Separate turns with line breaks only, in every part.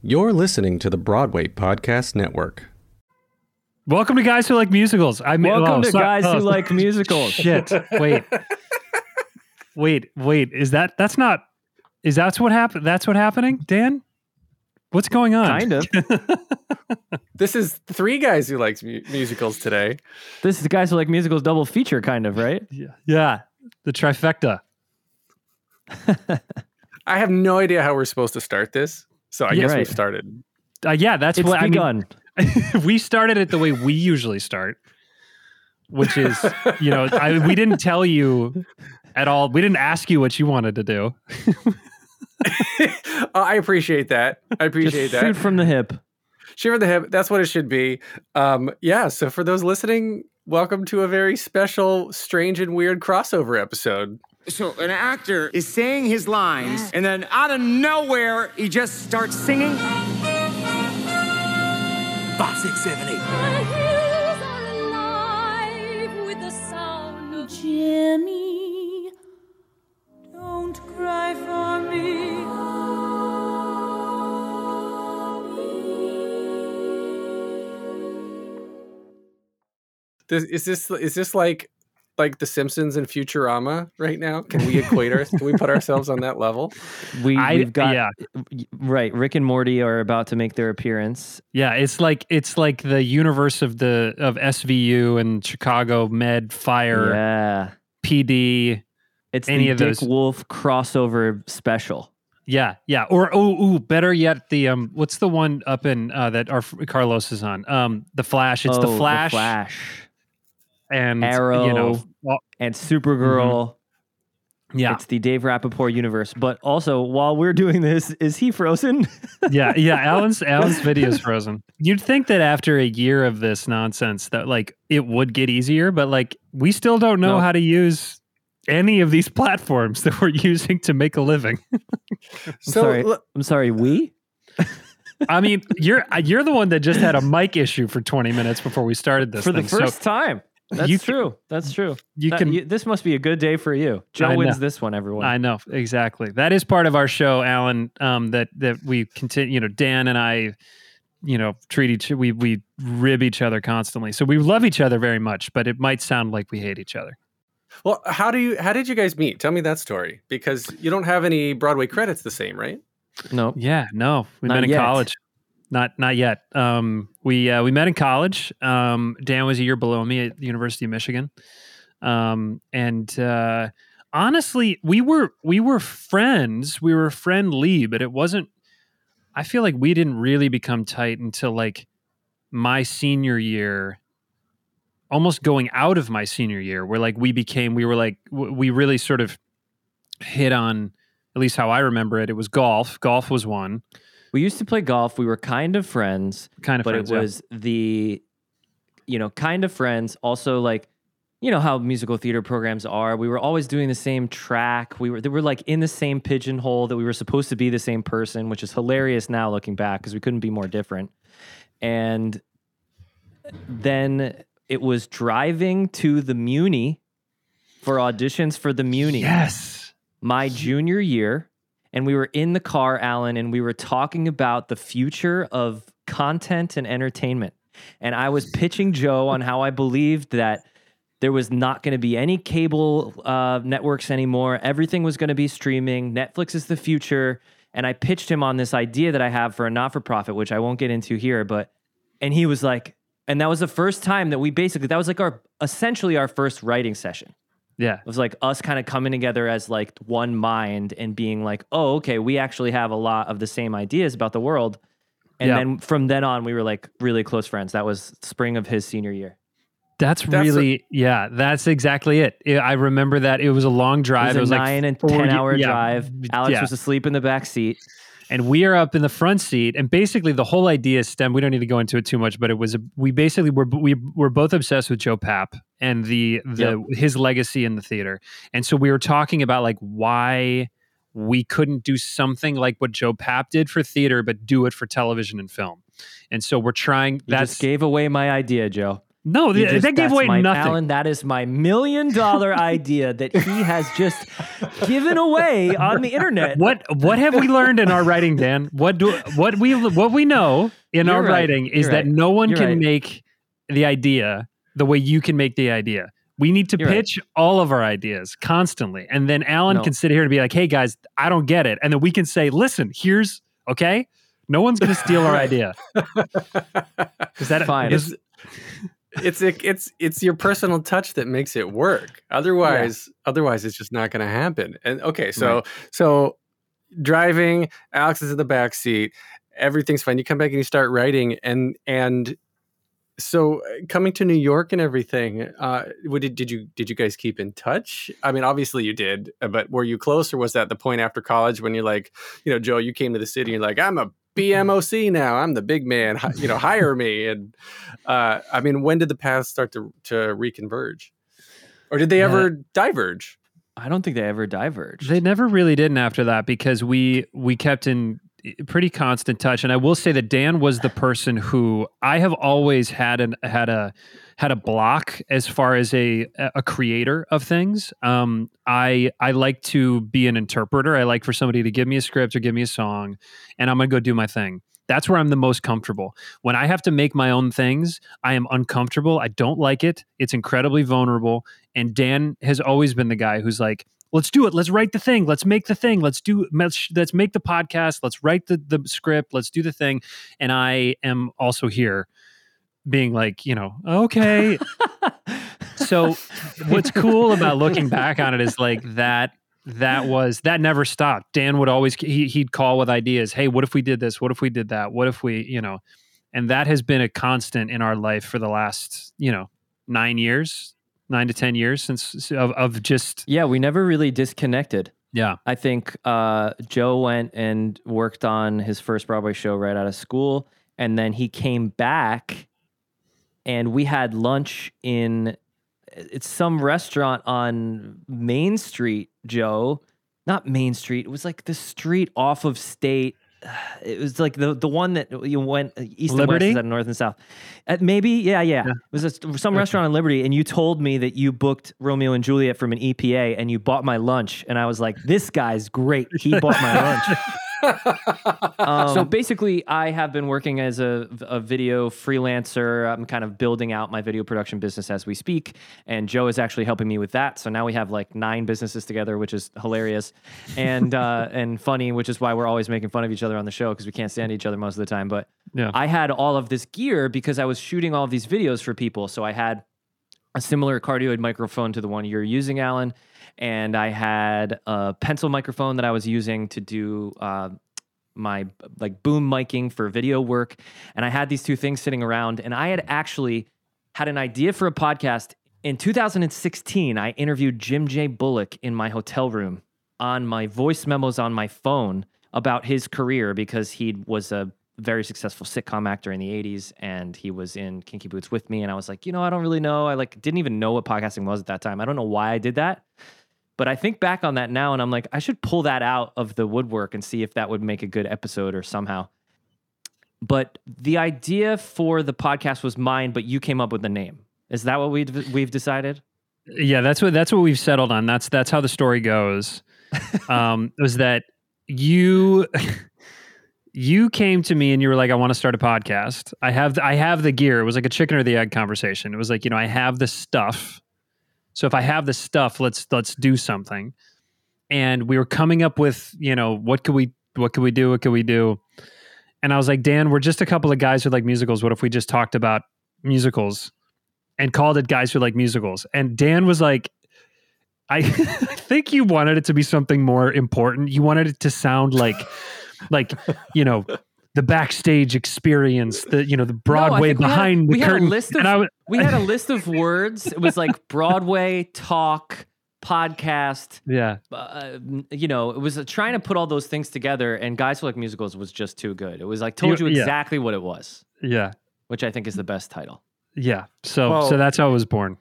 You're listening to the Broadway Podcast Network.
Welcome to Guys Who Like Musicals. I mean,
Welcome
oh,
to
so-
Guys
oh,
Who Like Musicals.
Shit. Wait. wait. Wait. Is that? That's not. Is that's what happened? That's what happening, Dan? What's going on?
Kind of.
This is three guys who likes mu- musicals today.
This is Guys Who Like Musicals double feature, kind of, right?
Yeah. Yeah. The trifecta.
I have no idea how we're supposed to start this, so I
Yeah,
guess
right.
we've started.
Uh, yeah. That's
It's
what
begun.
I mean. we started it the way we usually start, which is, you know, I, we didn't tell you at all. We didn't ask you what you wanted to do.
Uh, I appreciate that. I appreciate
Just
that.
shoot from the hip.
Shoot from the hip. That's what it should be. Um, yeah. So for those listening, welcome to a very special, strange, and weird crossover episode.
So an actor is saying his lines, and then out of nowhere, he just starts singing. Five, six, seven, eight.
The hills are alive with the sound Jimmy. Don't cry for me.
This, is this is this like like The Simpsons and Futurama right now? Can we equate our? can we put ourselves on that level?
We,
I-
we've got
yeah.
right. Rick and Morty are about to make their appearance.
Yeah, it's like it's like the universe of the of SVU and Chicago Med Fire
Yeah,
PD.
it's
Any
the
of
Dick
those.
Wolf crossover special.
Yeah, yeah. Or oh, ooh, better yet, the um, what's the one up in uh, that our Carlos is on? Um, the Flash. It's
Oh,
the Flash,
Flash,
and
Arrow.
You know, well, Oh.
and Supergirl. Mm-hmm.
yeah,
It's the Dave Rappaport universe. But also, while we're doing this, is he frozen?
yeah, yeah. Alan's Alan's video is frozen. You'd think that after a year of this nonsense, that like it would get easier, but like we still don't know
No.
how to use any of these platforms that we're using to make a living.
I'm
So
sorry.
l-
I'm sorry. We?
I mean, you're you're the one that just had a mic issue for 20 minutes before we started this
for the
thing. So
first time. That's
you
true. That's true.
you
That-
can
you- this must be a good day for you. Joe
I
wins
know.
this one, everyone.
I know exactly. That is part of our show, Alan. Um, that that we continue. You know, Dan and I, you know, treat each we we rib each other constantly. So we love each other very much, but it might sound like we hate each other.
Well, how do you how did you guys meet? Tell me that story because you don't have any Broadway credits the same, right?
no.
Yeah, no, we
Not
met in
yet.
college. Not not yet. Um, we uh, we met in college. Um, Dan was a year below me at the University of Michigan. Um, and uh, honestly, we were we were friends. We were friendly, but it wasn't. I feel like we didn't really become tight until like my senior year. Almost going out of my senior year, where like we became, we were like, we really sort of hit on, at least how I remember it. It was golf. Golf was one
We used to play golf. We were kind of friends,
kind of
but
friends,
it
yeah.
was the, you know, kind of friends. Also, like, you know how musical theater programs are. We were always doing the same track. We were they were like in the same pigeonhole that we were supposed to be the same person, which is hilarious now looking back because we couldn't be more different. And then it was driving to the Muny for auditions for the Muny
yes.
my junior year, and we were in the car, Alan, and we were talking about the future of content and entertainment. And I was pitching Joe on how I believed that there was not going to be any cable uh, networks anymore. Everything was going to be streaming. Netflix is the future. And I pitched him on this idea that I have for a not for profit, which I won't get into here. But, and he was like, and that was the first time that we basically, that was like our, essentially our first writing session.
Yeah.
It was like us kind of coming together as like one mind and being like, oh, okay, we actually have a lot of the same ideas about the world. And
Yeah.
then from then on, we were like really close friends. That was spring of his senior year.
That's,
That's a-
really, yeah, that's exactly it. I I remember that it was a long drive.
It
drive.
was a
like
nine and
10
hour
yeah,
drive. Alex
yeah.
was asleep in the back seat.
And we are up in the front seat. And basically, the whole idea stem. We don't need to go into it too much, but it was a, we basically were we were both obsessed with Joe Papp and the the his legacy in the theater. And so we were talking about like why we couldn't do something like what Joe Papp did for theater, but do it for television and film. And so we're trying.
That gave away my idea, Joe.
No,
You just-
that gave away
my,
nothing.
Alan, that is my million dollar idea that he has just given away on the internet.
What what have we learned in our writing, Dan? What do what we what we know in
You're
our
right.
writing is
You're
that
right.
no one
You're
can
right.
make the idea the way you can make the idea. We need to
You're
pitch all of our ideas constantly, and then Alan
No.
can sit here and be like, "Hey guys, I don't get it," and then we can say, "Listen, here's okay." No one's going to steal our idea. Is that
Fine.
is-
it's it's it's your personal touch that makes it work. Otherwise, otherwise it's just not going to happen. And okay, so so driving, Alex is in the back seat. Everything's fine. You come back and you start writing, and and so uh, coming to New York and everything. Uh, what did did you did you guys keep in touch? I mean, obviously you did, uh, but were you close, or was that the point after college when you're like, you know, Joe, you came to the city, and you're like, I'm a BMOC now. I'm the big man. You know, hire me. And uh, I mean, when did the paths start to to reconverge, or did they
Yeah.
ever diverge?
I don't think they ever diverged.
They never really didn't after that because we we kept in pretty constant touch. And I will say that Dan was the person who I have always had an had a had a block as far as a a creator of things. Um, I I like to be an interpreter. I like for somebody to give me a script or give me a song, and I'm gonna go do my thing. That's where I'm the most comfortable. When I have to make my own things, I am uncomfortable. I don't like it. It's incredibly vulnerable. And Dan has always been the guy who's like, let's do it. Let's write the thing. Let's make the thing. Let's do let's, let's make the podcast. Let's write the, the script. Let's do the thing. And I am also here being like, you know, okay. so what's cool about looking back on it is like that that was that never stopped. Dan would always he, he'd call with ideas. Hey, what if we did this? What if we did that? What if we, you know, and that has been a constant in our life for the last, you know, nine years, nine to ten years since of, of just
yeah, we never really disconnected.
yeah.
I think uh, Joe went and worked on his first Broadway show right out of school, and then he came back, and we had lunch in it's some restaurant on Main Street. Joe, not Main Street. It was like the street off of State. It was like the the one that you went uh, east and west
Liberty?
north and south. Uh, maybe, yeah, yeah. It was a, some restaurant on Liberty, and you told me that you booked Romeo and Juliet from an EPA, and you bought my lunch, and I was like, "This guy's great. He bought my lunch." Um, so basically, I have been working as a, a video freelancer. I'm kind of building out my video production business as we speak, and Joe is actually helping me with that. So now we have like nine businesses together, which is hilarious and uh, and funny, which is why we're always making fun of each other on the show because we can't stand each other most of the time. But
Yeah.
I had all of this gear because I was shooting all of these videos for people. So I had a similar cardioid microphone to the one you're using, Alan. And I had a pencil microphone that I was using to do uh, my like boom miking for video work. And I had these two things sitting around. And I had actually had an idea for a podcast. In 2016, I interviewed Jim J. Bullock in my hotel room on my voice memos on my phone about his career because he was a very successful sitcom actor in the 80s and he was in Kinky Boots with me and I was like, "You know, I don't really know. I like didn't even know what podcasting was at that time. I don't know why I did that." But I think back on that now and I'm like, I should pull that out of the woodwork and see if that would make a good episode or somehow. But the idea for the podcast was mine, but you came up with the name. Is that what we we've decided?
Yeah, that's what that's what we've settled on. That's that's how the story goes. Um, was that you you came to me and you were like, I want to start a podcast. I have the, I have the gear. It was like a chicken or the egg conversation. It was like, you know, I have the stuff. So if I have the stuff, let's let's do something. And we were coming up with, you know, what could we what could we do? What could we do? And I was like, Dan, we're just a couple of guys who like musicals. What if we just talked about musicals and called it guys who like musicals? And Dan was like, I think you wanted it to be something more important. You wanted it to sound like, like, you know, the backstage experience, the you know, the Broadway
think we had-
behind
we
the
had a
curtain.
list of-
and I was,
We had a list of words. It was like Broadway talk, podcast.
yeah,
Uh, you know, it was uh, trying to put all those things together. And Guys Who Like Musicals was just too good. It was like told you
You- yeah.
exactly what it was,
yeah,
which I think is the best title.
yeah. So,
Well-
so that's how it was born.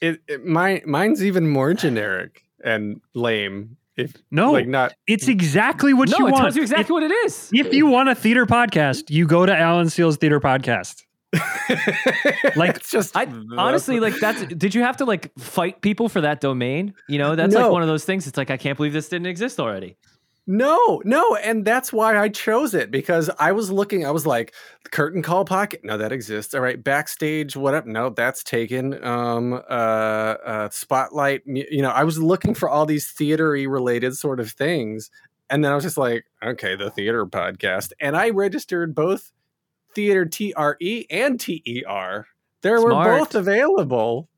It, it mine mine's even more generic and lame. If
No,
like not
It's exactly what
no,
you
it
want.
tells you exactly what it is.
If, if you want a theater podcast, you go to Alan Seales theater podcast. Like,
it's just
I honestly like that's. Did you have to like fight people for that domain? You know, that's like one of those things. It's like I can't believe this didn't exist already.
No, no, and that's why I chose it because I was looking. I was like, curtain call pocket. No, that exists. All right, backstage. What up? No, that's taken. Um, uh, uh, spotlight. You know, I was looking for all these theatery related sort of things, and then I was just like, okay, the theater podcast, and I registered both theater T R E and T E R. There were both available,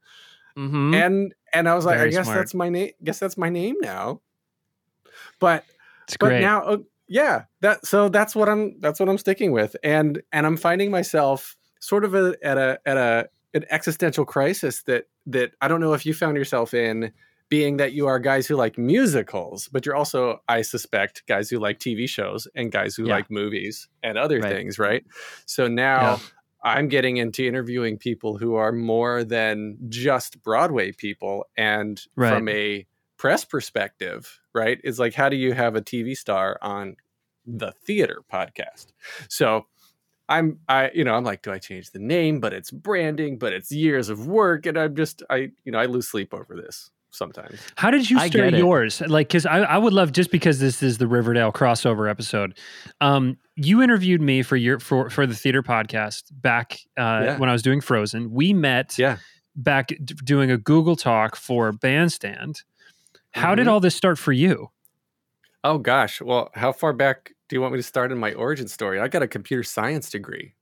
Mm-hmm.
and and I was like, I guess
smart.
that's my name. Guess that's my name now. But
it's
but now uh, yeah that so that's what i'm that's what i'm sticking with and and i'm finding myself sort of a, at a at a an existential crisis that that i don't know if you found yourself in being that you are guys who like musicals but you're also i suspect guys who like tv shows and guys who
Yeah.
like movies and other
Right.
things right so now
Yeah.
i'm getting into interviewing people who are more than just broadway people and
Right.
from a press perspective, right? Is like how do you have a TV star on the theater podcast? So I'm I you know, I'm like, do I change the name? But it's branding, but it's years of work. And I'm just I, you know, I lose sleep over this sometimes.
How did you
I
start
get it.
yours? Like, because I, I would love just because this is the Riverdale crossover episode. Um, you interviewed me for your for for the theater podcast back uh,
Yeah.
when I was doing Frozen. We met
Yeah.
back d- doing a Google Talk for Bandstand. How did
Mhm.
all this start for you?
Oh gosh. Well, how far back do you want me to start in my origin story? I got a computer science degree.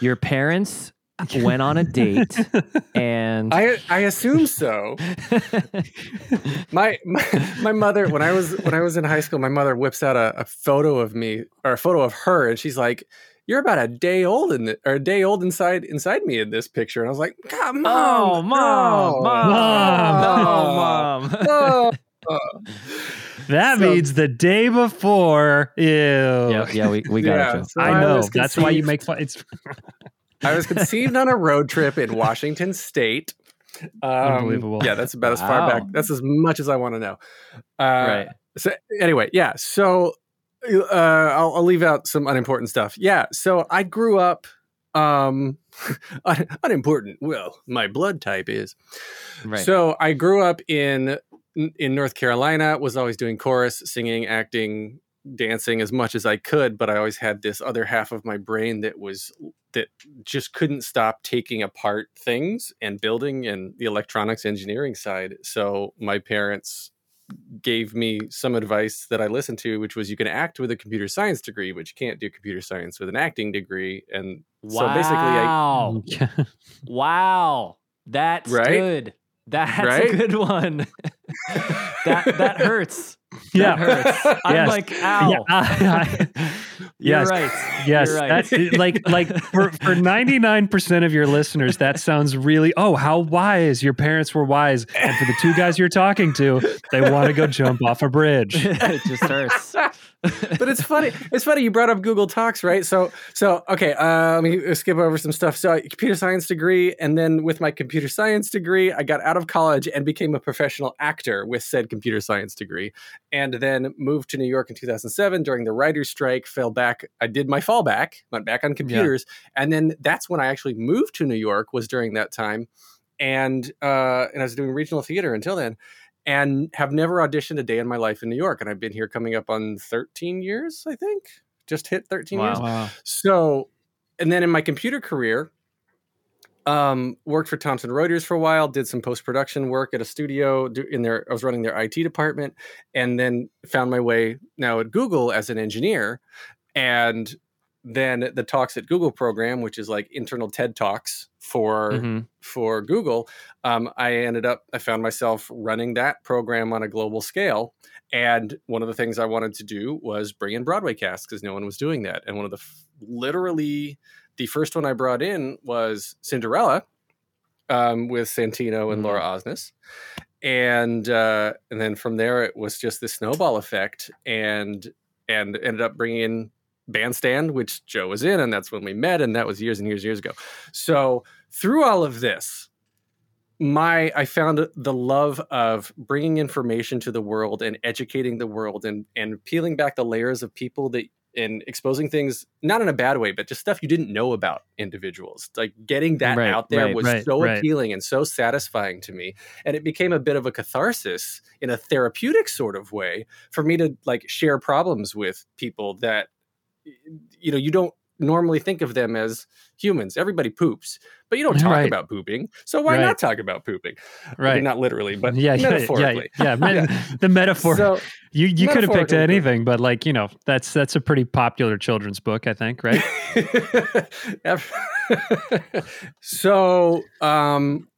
Your parents went on a date and
I I assume so. my, my my mother when I was when I was in high school, my mother whips out a, a photo of me or a photo of her, and she's like, "You're about a day old in the, or a day old inside inside me in this picture." And I was like, "God, mom,
oh mom,
no,
mom,
Mom.
no, mom.
no."
That
So-
means the day before. Ew.
yeah, yeah, we, we got
Yeah,
it.
So
I know.
was
That's why you make fun. It's
I was conceived on a road trip in Washington State. Um,
Unbelievable.
Yeah, that's about as far back. That's as much as I want to know. Uh,
right.
So anyway, yeah. So uh, I'll, I'll leave out some unimportant stuff. Yeah. So I grew up um un- unimportant. Well, my blood type is.
Right.
So I grew up in in North Carolina. Was always doing chorus, singing, acting, dancing as much as I could. But I always had this other half of my brain that was that just couldn't stop taking apart things and building and the electronics engineering side. So my parents gave me some advice that I listened to, which was you can act with a computer science degree, but you can't do computer science with an acting degree. And so basically, I,
wow. wow. That's
Right?
That's
Right?
a good one. that that hurts.
yeah.
That hurts. I'm
Yes.
like, ow.
Yeah, I- yes.
right.
Yes,
You're right.
that's like like for for ninety nine percent of your listeners, that sounds really. Oh, how wise your parents were wise, and for the two guys you're talking to, they want to go jump off a bridge.
it just hurts.
but it's funny. It's funny you brought up Google Talks, right? So, so okay. Uh, let me skip over some stuff. So, computer science degree, and then with my computer science degree, I got out of college and became a professional actor with said computer science degree, and then moved to New York in 2007 during the writers' strike. Fell back. I did my fallback, went back on computers, and then that's when I actually moved to New York. Was during that time, and uh, and I was doing regional theater until then and have never auditioned a day in my life in New York. And I've been here coming up on 13 years, I think. Just hit 13 years.
Wow.
So, and then in my computer career, um, worked for Thomson Reuters for a while, did some post production work at a studio in their, I was running their IT department, and then found my way now at Google as an engineer. And then the Talks at Google program, which is like internal TED Talks for
Mhm.
for Google, um, I ended up I found myself running that program on a global scale. And one of the things I wanted to do was bring in Broadway casts because no one was doing that. And one of the f- literally the first one I brought in was Cinderella um, with Santino and
Mhm.
Laura Osnes. And uh, and then from there it was just the snowball effect and and ended up bringing in Bandstand, which Joe was in, and that's when we met, and that was years and years and years ago. So through all of this, my I found the love of bringing information to the world and educating the world and and peeling back the layers of people that and exposing things not in a bad way, but just stuff you didn't know about individuals. Like getting that
Right,
out there
right,
was
right,
so appealing and so satisfying to me. And it became a bit of a catharsis in a therapeutic sort of way for me to like share problems with people that you know you don't normally think of them as humans everybody poops but you don't talk
Right.
about pooping so why
Right.
not talk about pooping I mean,
Right.
not literally but
yeah, yeah,
metaphorically
yeah, yeah, me- The metaphor.
so
you you could have picked anything, but like you know, that's that's a pretty popular children's book, I think, right?
so um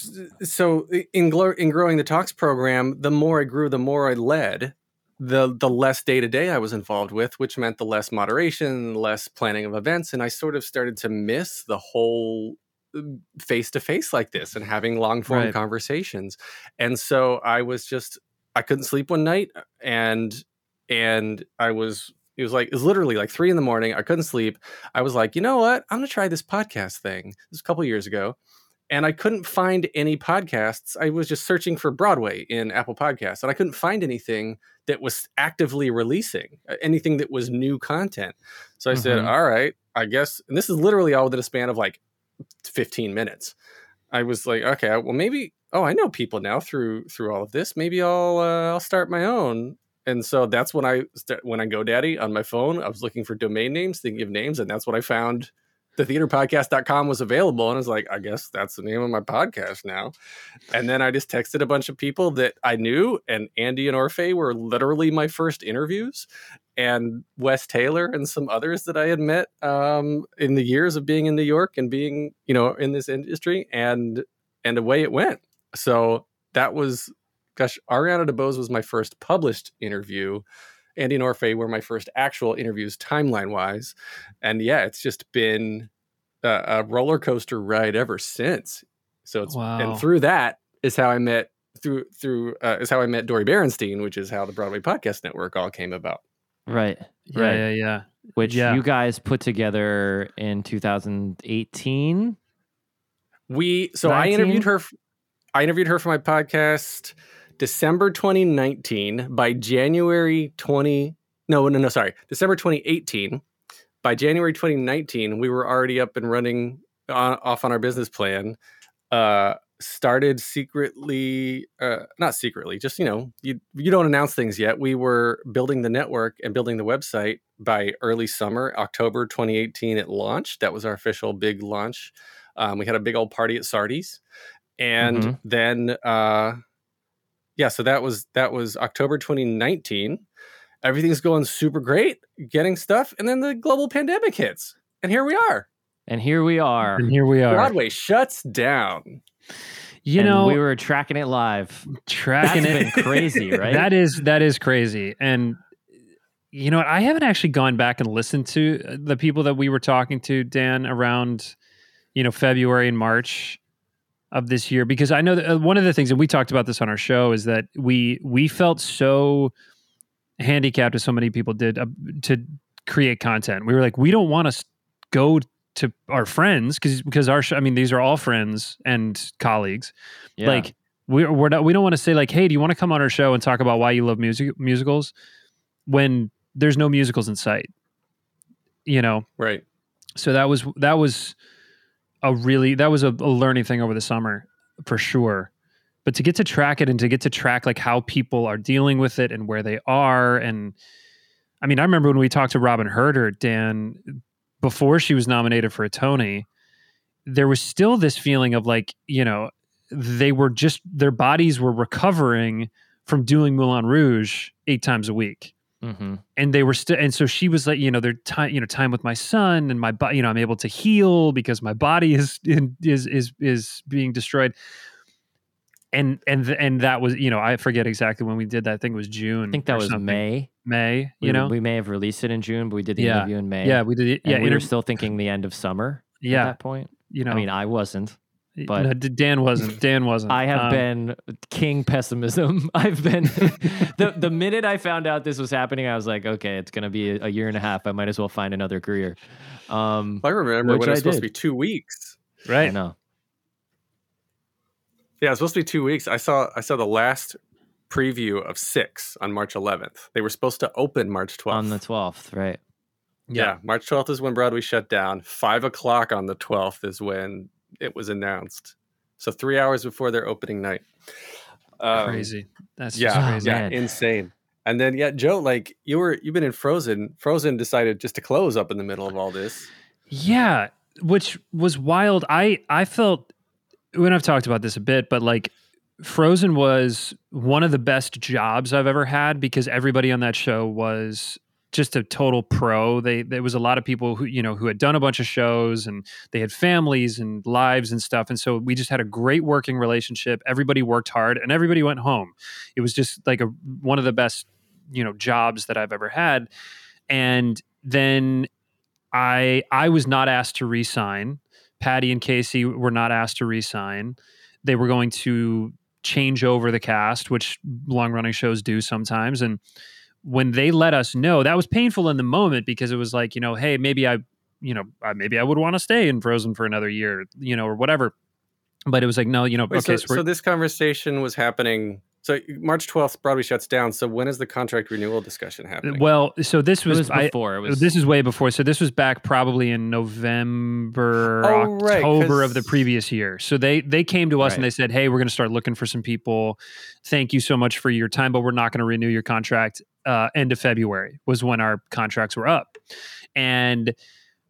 so in in growing the talks program the more i grew the more i led the the less day to day i was involved with which meant the less moderation less planning of events and i sort of started to miss the whole face to face like this and having long form
Right.
conversations and so i was just i couldn't sleep one night and and i was it was like it was literally like three in the morning i couldn't sleep I was like, you know what? I'm going to try this podcast thing. This was a couple years ago. And I couldn't find any podcasts. I was just searching for Broadway in Apple Podcasts, and I couldn't find anything that was actively releasing uh, anything that was new content. So I said,
Mhm.
all right, I guess. And this is literally all within a span of like 15 minutes. I was like, okay, well, maybe. Oh, I know people now through through all of this. Maybe I'll uh, I'll start my own and so that's when I when I GoDaddy on my phone, I was looking for domain names, thinking of names, and that's what I found. The theaterpodcast.com was available, and I was like, I guess that's the name of my podcast now. And then I just texted a bunch of people that I knew, and Andy and Orfeh were literally my first interviews, and Wes Taylor and some others that I had met um, in the years of being in New York and being, you know, in this industry, and and away it went. So that was gosh, Ariana DeBose was my first published interview. Andy and Orfeh were my first actual interviews timeline wise. And yeah, it's just been a, a roller coaster ride ever since. So it's
Wow.
and through that is how I met through through uh, is how I met Dori Berinstein, which is how the Broadway Podcast Network all came about.
Right.
Yeah,
Right.
yeah, yeah.
Which
Yeah.
you guys put together in 2018.
We so I interviewed her. I interviewed her for my podcast December 2019. By January 20, no, no, no, sorry, December 2018. By January 2019, we were already up and running on, off on our business plan. Uh, started secretly, uh, not secretly, just you know, you you don't announce things yet. We were building the network and building the website by early summer, October 2018. It launched. That was our official big launch. Um, we had a big old party at Sardi's, and
Mhm.
then uh, yeah, so that was that was October 2019. Everything's going super great, getting stuff, and then the global pandemic hits, and here we are.
And here we are.
And here we are.
Broadway shuts down.
You
And
know,
we were tracking it live.
tracking
That's
it.
been crazy, right?
That is that is crazy. And you know what? I haven't actually gone back and listened to the people that we were talking to, Dan, around you know February and March of this year because I know that uh, one of the things, and we talked about this on our show, is that we we felt so handicapped as so many people did uh, to create content. We were like, we don't want to go to our friends because because our sh- I mean these are all friends and colleagues
Yeah.
like we're, we're not we don't want to say like hey do you want to come on our show and talk about why you love music musicals when there's no musicals in sight you know
Right.
so that was that was a really that was a, a learning thing over the summer for sure. But to get to track it and to get to track like how people are dealing with it and where they are and i mean i remember when we talked to Robyn Hurder dan before she was nominated for a tony there was still this feeling of like you know they were just their bodies were recovering from doing moulin rouge eight times a week
hmm
and they were still and so she was like you know their time you know time with my son and my body you know i'm able to heal because my body is in, is is is being destroyed and and and that was you know i forget exactly when we did that i think it was june
I think that was
something.
May.
may
We,
you know
we may have released it in June, but we did the
Yeah.
interview in May.
yeah we did it yeah
we were still thinking the end of summer
Yeah, at
that point.
you know
I mean, I wasn't. But-
no, dan wasn't dan wasn't
I have
Um,
been king pessimism. I've been the the minute I found out this was happening, I was like, okay, it's gonna be a, a year and a half. I might as well find another career. Um,
I remember
Which
when it was
I
supposed to be two weeks.
I
right
know.
Yeah, it's supposed to be two weeks. I saw I saw the last preview of six on March 11th. They were supposed to open March 12th.
On the twelfth, right?
Yeah. March 12th is when Broadway shut down. Five o'clock on the 12th is when it was announced. So three hours before their opening night. Um,
crazy. That's
yeah,
just crazy.
yeah, insane. And then yeah, Joe, like you were you've been in Frozen. Frozen decided just to close up in the middle of all this.
Yeah, which was wild. I I felt when I've talked about this a bit, but like Frozen was one of the best jobs I've ever had because everybody on that show was just a total pro. They there was a lot of people who you know who had done a bunch of shows and they had families and lives and stuff, and so we just had a great working relationship. Everybody worked hard and everybody went home. It was just like a one of the best you know jobs that I've ever had, and then I I was not asked to resign. Patti and Caissie were not asked to resign. They were going to change over the cast, which long running shows do sometimes. And when they let us know, that was painful in the moment because it was like, you know, hey, maybe I, you know, maybe I would want to stay in Frozen for another year, you know, or whatever. But it was like, no, you know,
Wait,
okay,
so,
so,
so this conversation was happening. So March 12th, Broadway shuts down. So when is the contract renewal discussion happening?
well, so this
It
was,
was
I,
before. it was
this is way before. So this was back probably in November,
Oh, right,
October of the previous year. So they they came to us and they said, "Hey, we're going to start looking for some people. Thank you so much for your time, but we're not going to renew your contract." Uh, end of February was when our contracts were up, and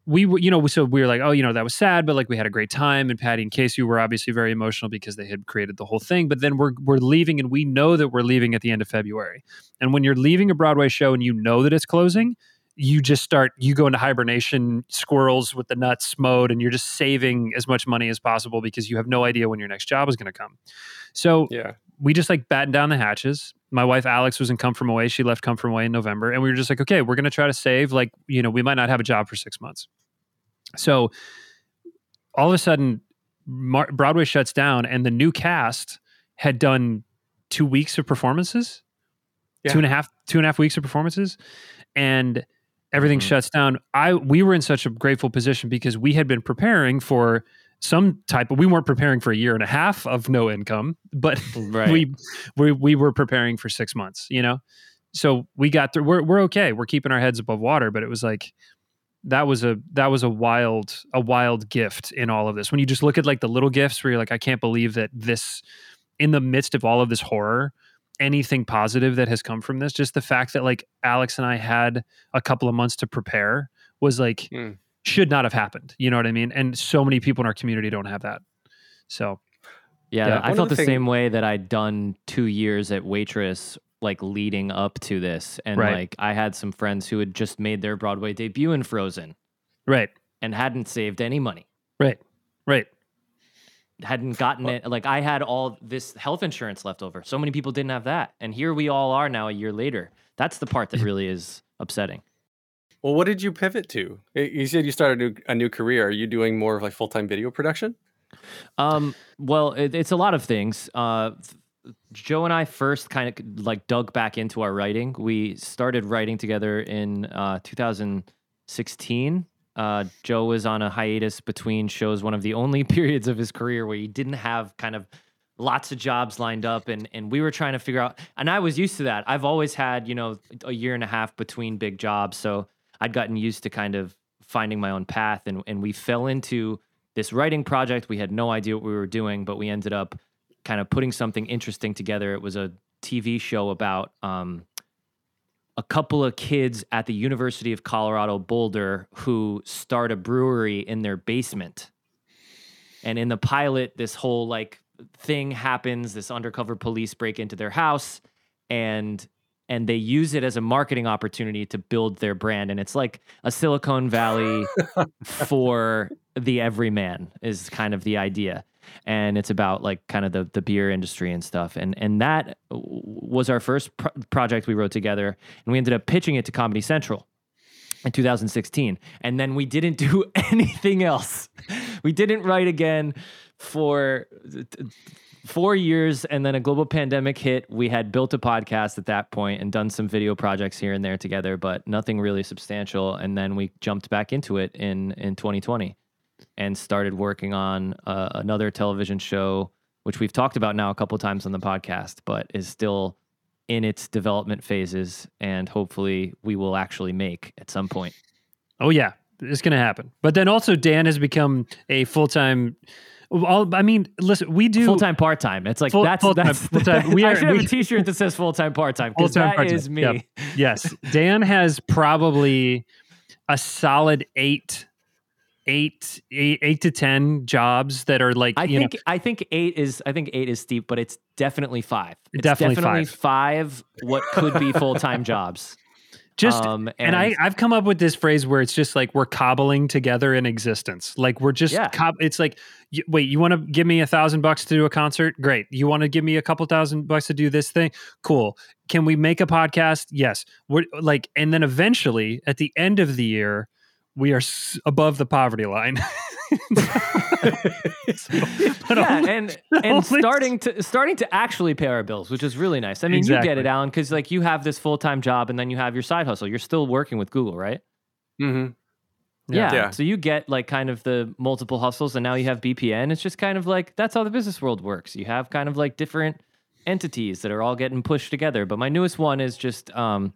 we were, you know, so we were like, "Oh, you know, that was sad, but like we had a great time." And Patti and Caissie were obviously very emotional because they had created the whole thing. But then we're we're leaving, and we know that we're leaving at the end of February. And when you're leaving a Broadway show and you know that it's closing, you just start you go into hibernation squirrels with the nuts mode and you're just saving as much money as possible because you have no idea when your next job is going to come so
yeah.
we just like batten down the hatches my wife alex was in come from away she left come from away in november and we were just like okay we're going to try to save like you know we might not have a job for six months so all of a sudden Mar- broadway shuts down and the new cast had done two weeks of performances
Yeah.
two and a half two and a half weeks of performances and everything
Mhm.
shuts down i we were in such a grateful position because we had been preparing for some type of we weren't preparing for a year and a half of no income but
right.
we, we we were preparing for six months you know so we got through we're, we're okay we're keeping our heads above water but it was like that was a that was a wild a wild gift in all of this when you just look at like the little gifts where you're like i can't believe that this in the midst of all of this horror anything positive that has come from this just the fact that like alex and i had a couple of months to prepare was like
Hmm.
should not have happened you know what i mean and so many people in our community don't have that so
Yeah,
Yeah.
I felt
the
the,
thing-
same way that I'd done two years at Waitress, like leading up to this. And
Right.
like I had some friends who had just made their Broadway debut in Frozen
right
and hadn't saved any money,
right right
hadn't gotten it. Like I had all this health insurance left over. So many people didn't have that. And here we all are now a year later. That's the part that really is upsetting.
Well, what did you pivot to? You said you started a new, a new career. Are you doing more of like full time video production?
Um, well, it, it's a lot of things. Uh, th- Joe and I first kind of like dug back into our writing. We started writing together in uh, 2016. Uh, Joe was on a hiatus between shows, one of the only periods of his career where he didn't have kind of lots of jobs lined up and and we were trying to figure out and I was used to that. I've always had, you know, a year and a half between big jobs, so I'd gotten used to kind of finding my own path and and we fell into this writing project. We had no idea what we were doing, but we ended up kind of putting something interesting together. It was a TV show about um, a couple of kids at the University of Colorado Boulder who start a brewery in their basement. And in the pilot, this whole like thing happens. This undercover police break into their house, and and they use it as a marketing opportunity to build their brand. And it's like a Silicon Valley for the everyman is kind of the idea. And it's about like kind of the, the beer industry and stuff. And and that was our first pro- project we wrote together. And we ended up pitching it to Comedy Central in 2016. And then we didn't do anything else. We didn't write again for four years. And then a global pandemic hit. We had built a podcast at that point and done some video projects here and there together, but nothing really substantial. And then we jumped back into it in, in 2020 and started working on uh, another television show, which we've talked about now a couple times on the podcast, but is still in its development phases and hopefully we will actually make at some point.
Oh yeah, it's going to happen. But then also Dan has become a full time. All I mean, listen, we do
Full time, part time. It's like
Full-
that's
full-time,
that's
full-time. We
I
are-
should have
we-
a T-shirt that says full time, part time because
Full-time,
that
part-time.
is me.
Yep. Yes, Dan has probably a solid eight, eight, eight, eight to ten jobs that are like
I
you know,
think I think eight is I think eight is steep, but it's definitely five. It's
Definitely
five. What could be full time jobs?
just
Um,
and, I I've come up with this phrase where it's just like we're cobbling together in existence. Like we're just
Yeah.
cob- it's like you, wait, you want to give me a thousand bucks to do a concert? Great. You want to give me a couple thousand bucks to do this thing? Cool. Can we make a podcast? Yes. We're like, and then eventually at the end of the year, we are s- above the poverty line. So- but
yeah,
only-
and and
only-
starting to starting to actually pay our bills, which is really nice. I mean, you get it, Alan, because like you have this full time job and then you have your side hustle. You're still working with Google, right?
Mhm.
Yeah.
Yeah.
So you get like kind of the multiple hustles, and now you have BPN. It's just kind of like that's how the business world works. You have kind of like different entities that are all getting pushed together. But my newest one is just um,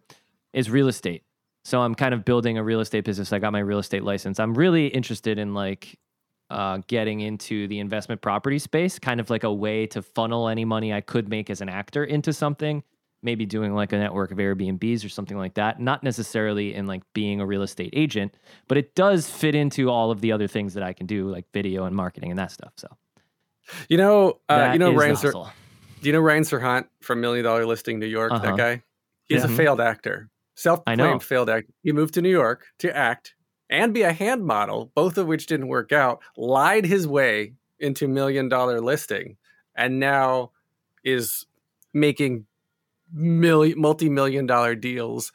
is real estate. So I'm kind of building a real estate business. I got my real estate license. I'm really interested in like uh, getting into the investment property space, kind of like a way to funnel any money I could make as an actor into something. Maybe doing like a network of Airbnbs or something like that. Not necessarily in like being a real estate agent, but it does fit into all of the other things that I can do, like video and marketing and that stuff. So
You know, uh, you know Ryan. Sir, do you know Ryan Serhant from Million Dollar Listing New York?
Uh-huh.
That guy. He's
Yeah.
a failed actor, self-proclaimed failed actor. He moved to New York to act and be a hand model, both of which didn't work out. Lied his way into Million Dollar Listing, and now is making million multi-million dollar deals.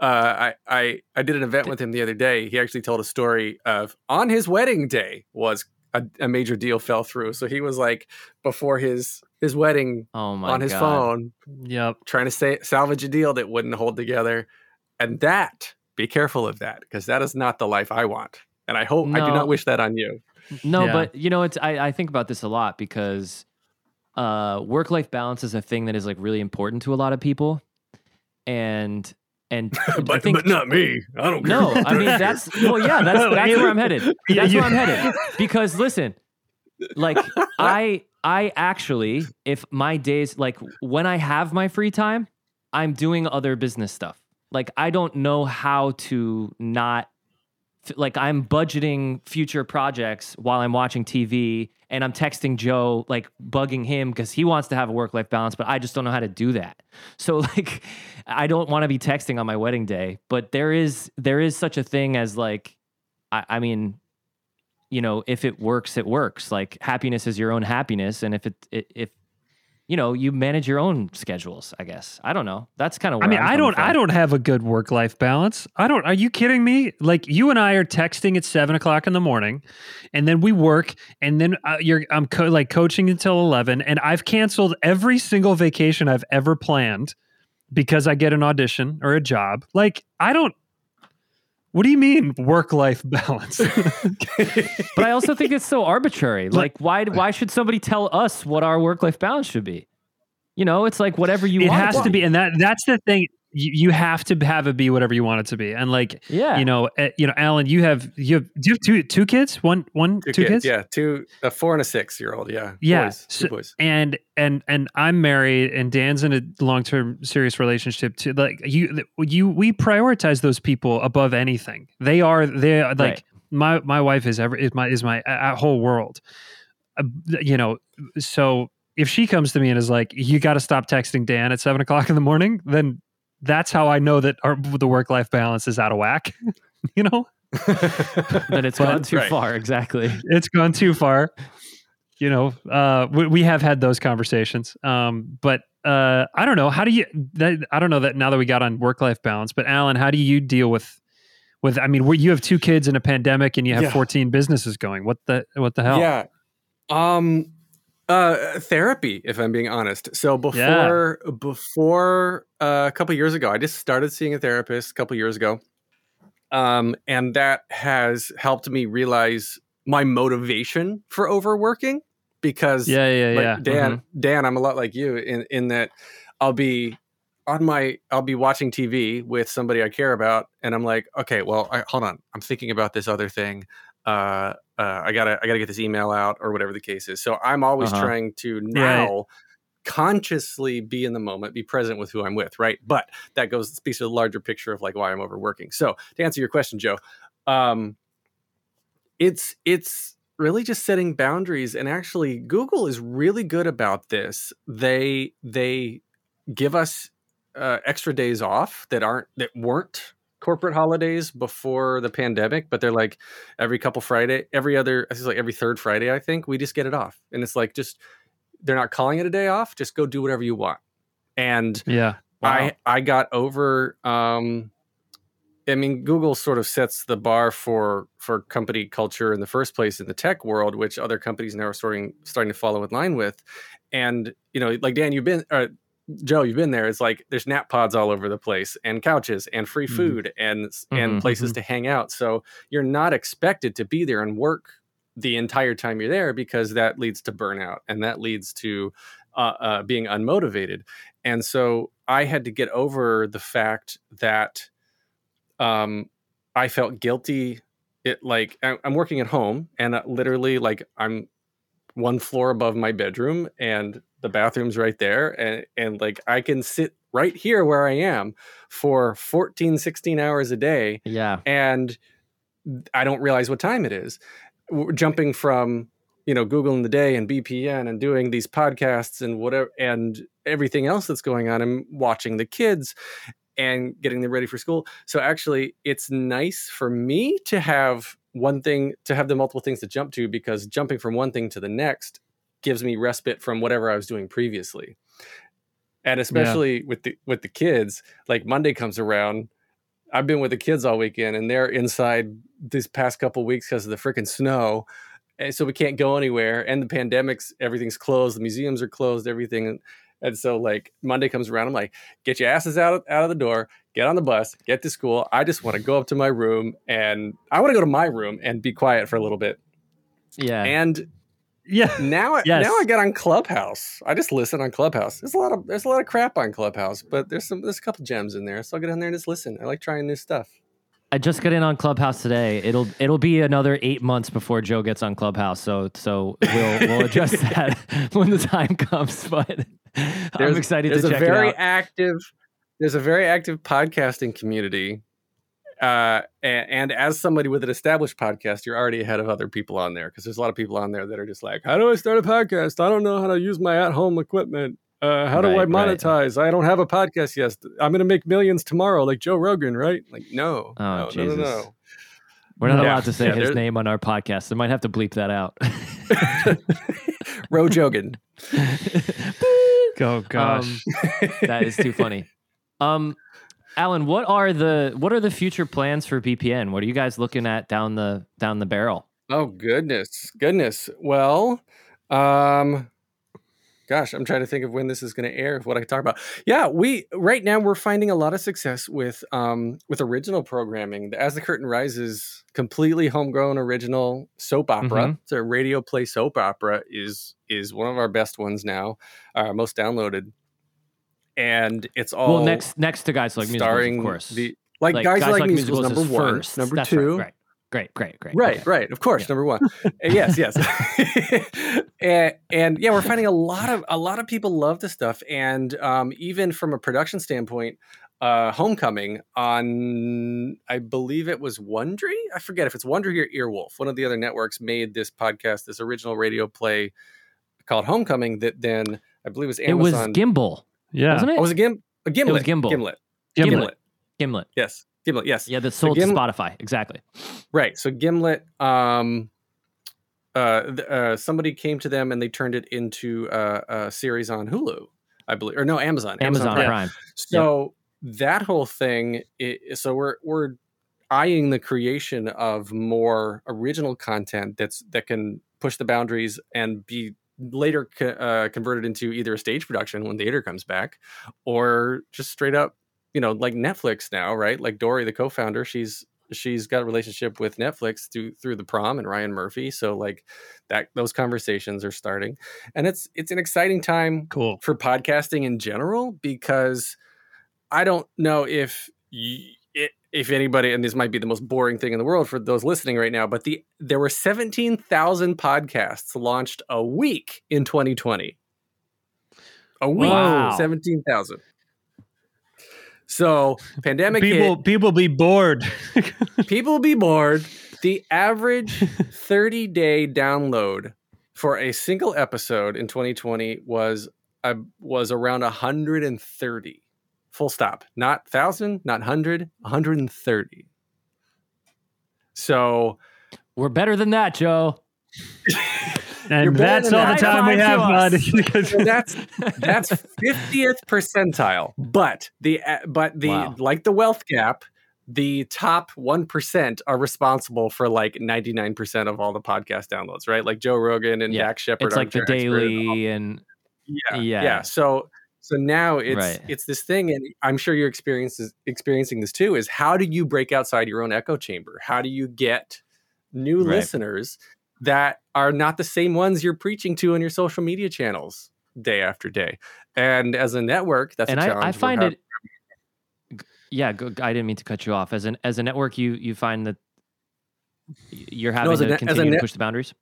Uh, I, I I did an event with him the other day. He actually told a story of on his wedding day was a, a major deal fell through. So he was like before his his wedding
Oh
on his
God.
phone
Yep.
trying to say salvage a deal that wouldn't hold together. And that be careful of that because that is not the life I want. And I hope I do not wish that on you.
No,
Yeah.
but you know, it's I, I think about this a lot because uh, work life balance is a thing that is like really important to a lot of people, and and I think
not me. I don't
no, I mean that's well, yeah, that's that's where I'm headed.
Yeah,
That's where I'm headed because listen, like I I actually if my days like when I have my free time, I'm doing other business stuff. Like I don't know how to not like I'm budgeting future projects while I'm watching TV and I'm texting Joe like bugging him because he wants to have a work life balance, but I just don't know how to do that. So like I don't want to be texting on my wedding day, but there is there is such a thing as like I, I mean, you know, if it works, it works. Like happiness is your own happiness, and if it, it if you know you manage your own schedules, I guess I don't know. That's kind of
I mean, I don't, I don't have a good work life balance. I don't. Are you kidding me? Like you and I are texting at seven o'clock in the morning, and then we work, and then uh, you're, I'm co- like coaching until eleven, and I've canceled every single vacation I've ever planned because I get an audition or a job. Like I don't. What do you mean work life balance?
But I also think it's so arbitrary. Like, why why should somebody tell us what our work life balance should be? You know, it's like whatever you
it
want.
has to be, and that that's the thing. You, you have to have it be whatever you want it to be, and like
Yeah.
you know, uh, you know, Alan, you have you have do you have two two kids, one one
Two,
two
kids,
kids,
yeah, two, a four and a six year old, yeah,
Yeah,
boys, two boys.
and and and I'm married, and Dan's in a long term serious relationship too. Like you, you, we prioritize those people above anything. They are they are like
Right.
my my wife is ever is my is my uh, whole world. Uh, you know, so if she comes to me and is like, "You got to stop texting Dan at seven o'clock in the morning," then that's how I know that our, the work life balance is out of whack. you know,
that it's
But-
gone too
right.
far. Exactly.
it's gone too far. You know, uh, we, we have had those conversations. Um, but uh, I don't know. How do you? That, I don't know that now that we got on work life balance. But Alan, how do you deal with? With I mean, where you have two kids in a pandemic and you have
Yeah.
14 businesses going. What the what the hell?
Yeah. Um uh therapy if I'm being honest. So before before uh, a couple years ago I just started seeing a therapist a couple years ago. Um and that has helped me realize my motivation for overworking because
Yeah, yeah,
like
yeah.
Dan
Mhm.
Dan I'm a lot like you in in that I'll be on my I'll be watching TV with somebody I care about, and I'm like, okay, well, I, hold on, I'm thinking about this other thing. Uh, uh, I gotta I gotta get this email out or whatever the case is. So I'm always
Uh-huh.
trying to now consciously be in the moment, be present with who I'm with, right? But that goes speaks to the larger picture of like why I'm overworking. So to answer your question, Joe, um, it's it's really just setting boundaries, and actually Google is really good about this. They they give us uh, extra days off that aren't that weren't corporate holidays before the pandemic, but they're like every couple Friday, every other, it's like every third Friday, I think we just get it off, and it's like just they're not calling it a day off. Just go do whatever you want. And
Yeah.
I I got over. Um, I mean, Google sort of sets the bar for for company culture in the first place in the tech world, which other companies now are starting starting to follow in line with. And you know, like Dan, you've been. Uh, Joe, you've been there. It's like there's nap pods all over the place, and couches, and free
Mhm.
food, and and
Mhm,
places to hang out. So you're not expected to be there and work the entire time you're there because that leads to burnout and that leads to uh, uh, being unmotivated. And so I had to get over the fact that um, I felt guilty. It like I'm working at home and uh, literally like I'm one floor above my bedroom and the bathroom's right there and and like I can sit right here where I am for 14 16 hours a day
Yeah.
and I don't realize what time it is. We're jumping from you know Google in the day and BPN and doing these podcasts and whatever and everything else that's going on and watching the kids and getting them ready for school. So actually, it's nice for me to have one thing to have the multiple things to jump to because jumping from one thing to the next gives me respite from whatever I was doing previously. And especially with the with the kids, like Monday comes around, I've been with the kids all weekend and they're inside these past couple weeks because of the freaking snow. And so we can't go anywhere. And the pandemic's everything's closed, the museums are closed, everything. And so like Monday comes around, I'm like, get your asses out of, out of the door, get on the bus, get to school. I just want to go up to my room and I want to go to my room and be quiet for a little bit.
Yeah.
And
Yeah.
now, I
Yes.
now I get on Clubhouse. I just listen on Clubhouse. There's a lot of there's a lot of crap on Clubhouse, but there's some there's a couple gems in there. So I'll get on there and just listen. I like trying new stuff.
I just got in on Clubhouse today. It'll it'll be another eight months before Joe gets on Clubhouse. So so we'll we'll address that when the time comes. But I'm excited
there's
to
a
check
very
it out.
active there's a very active podcasting community uh and, and as somebody with an established podcast you're already ahead of other people on there because there's a lot of people on there that are just like how do i start a podcast i don't know how to use my at-home equipment uh, how do I
Right, right.
monetize? I don't have a podcast yet. I'm going to make millions tomorrow, like Joe Rogan, right? Like, no,
Oh,
no, no, no, no.
We're not
Yeah.
allowed to say
Yeah,
his
there-
name on our podcast. I might have to bleep that out.
Ro Jogan.
Oh gosh.
Um, that is too funny. Um, Alan, what are the what are the future plans for BPN? What are you guys looking at down the down the barrel?
Oh goodness, goodness. Well, um, gosh, I'm trying to think of when this is going to air. What I can talk about. Yeah, we right now we're finding a lot of success with um with original programming. As the Curtain Rises, completely homegrown original soap opera.
Mhm.
It's a radio play soap opera. is is one of our best ones now, uh, most downloaded, and it's all
well, next next to guys like musicals, of course.
the like, guys, like, musicals,
is number
one,
first.
number
That's
two.
right, right, great, great, great.
Right,
Okay.
right. Of course,
Yeah.
number one. Uh, yes, yes. and, and yeah, we're finding a lot of a lot of people love this stuff, and um, even from a production standpoint, uh, Homecoming on I believe it was Wondery. I forget if it's Wondery or Earwolf. One of the other networks made this podcast, this original radio play called Homecoming. That then I believe was Amazon.
It was
Amazon.
Gimbal,
yeah.
wasn't it?
oh, was it Gim? A Gimlet.
It was Gimbal.
Gimlet.
Gimlet.
Gimlet.
Gimlet.
Yes. Gimlet. Yes.
Yeah, that's sold
Gim-
to Spotify. Exactly.
Right. So Gimlet, um, uh, uh, somebody came to them and they turned it into uh, a series on Hulu, I believe, or no, Amazon.
Amazon
Prime.
Prime.
So that whole thing. so we're we're eyeing the creation of more original content that's that can push the boundaries and be later co- uh, converted into either a stage production when theater comes back, or just straight up, you know, like Netflix now, right? Like Dori, the co-founder, she's she's got a relationship with Netflix through through the prom and Ryan Murphy. So like that those conversations are starting, and it's it's an exciting time
Cool.
for podcasting in general because I don't know if if anybody, and this might be the most boring thing in the world for those listening right now, but the there were seventeen thousand podcasts launched a week in 2020. A week,
Wow.
seventeen thousand. So pandemic
People
hit,
people be bored.
people be bored. The average 30 day download for a single episode in 2020 was uh, was around 130. Full stop. Not 1000, not 100, 130. So,
We're better than that, Joe.
And
You're
that's all the time we have,
five
bud. Because-
so that's that's 50th percentile. But the uh, but the
Wow.
like the wealth gap, the top 1% are responsible for like 99% of all the podcast downloads, right? Like Joe Rogan and
Yeah.
Dax Shepard
It's like the
Armchair and
daily and
yeah,
Yeah.
yeah. So so now it's
Right.
it's this thing, and I'm sure you're experiencing experiencing this too. Is how do you break outside your own echo chamber? How do you get new
Right.
listeners that are not the same ones you're preaching to on your social media channels day after day? And as a network, that's
and
a
I,
challenge.
I
we're
find it yeah go, i didn't mean to cut you off as an as a network you you find that you're having
a
to
a
continue to push the boundaries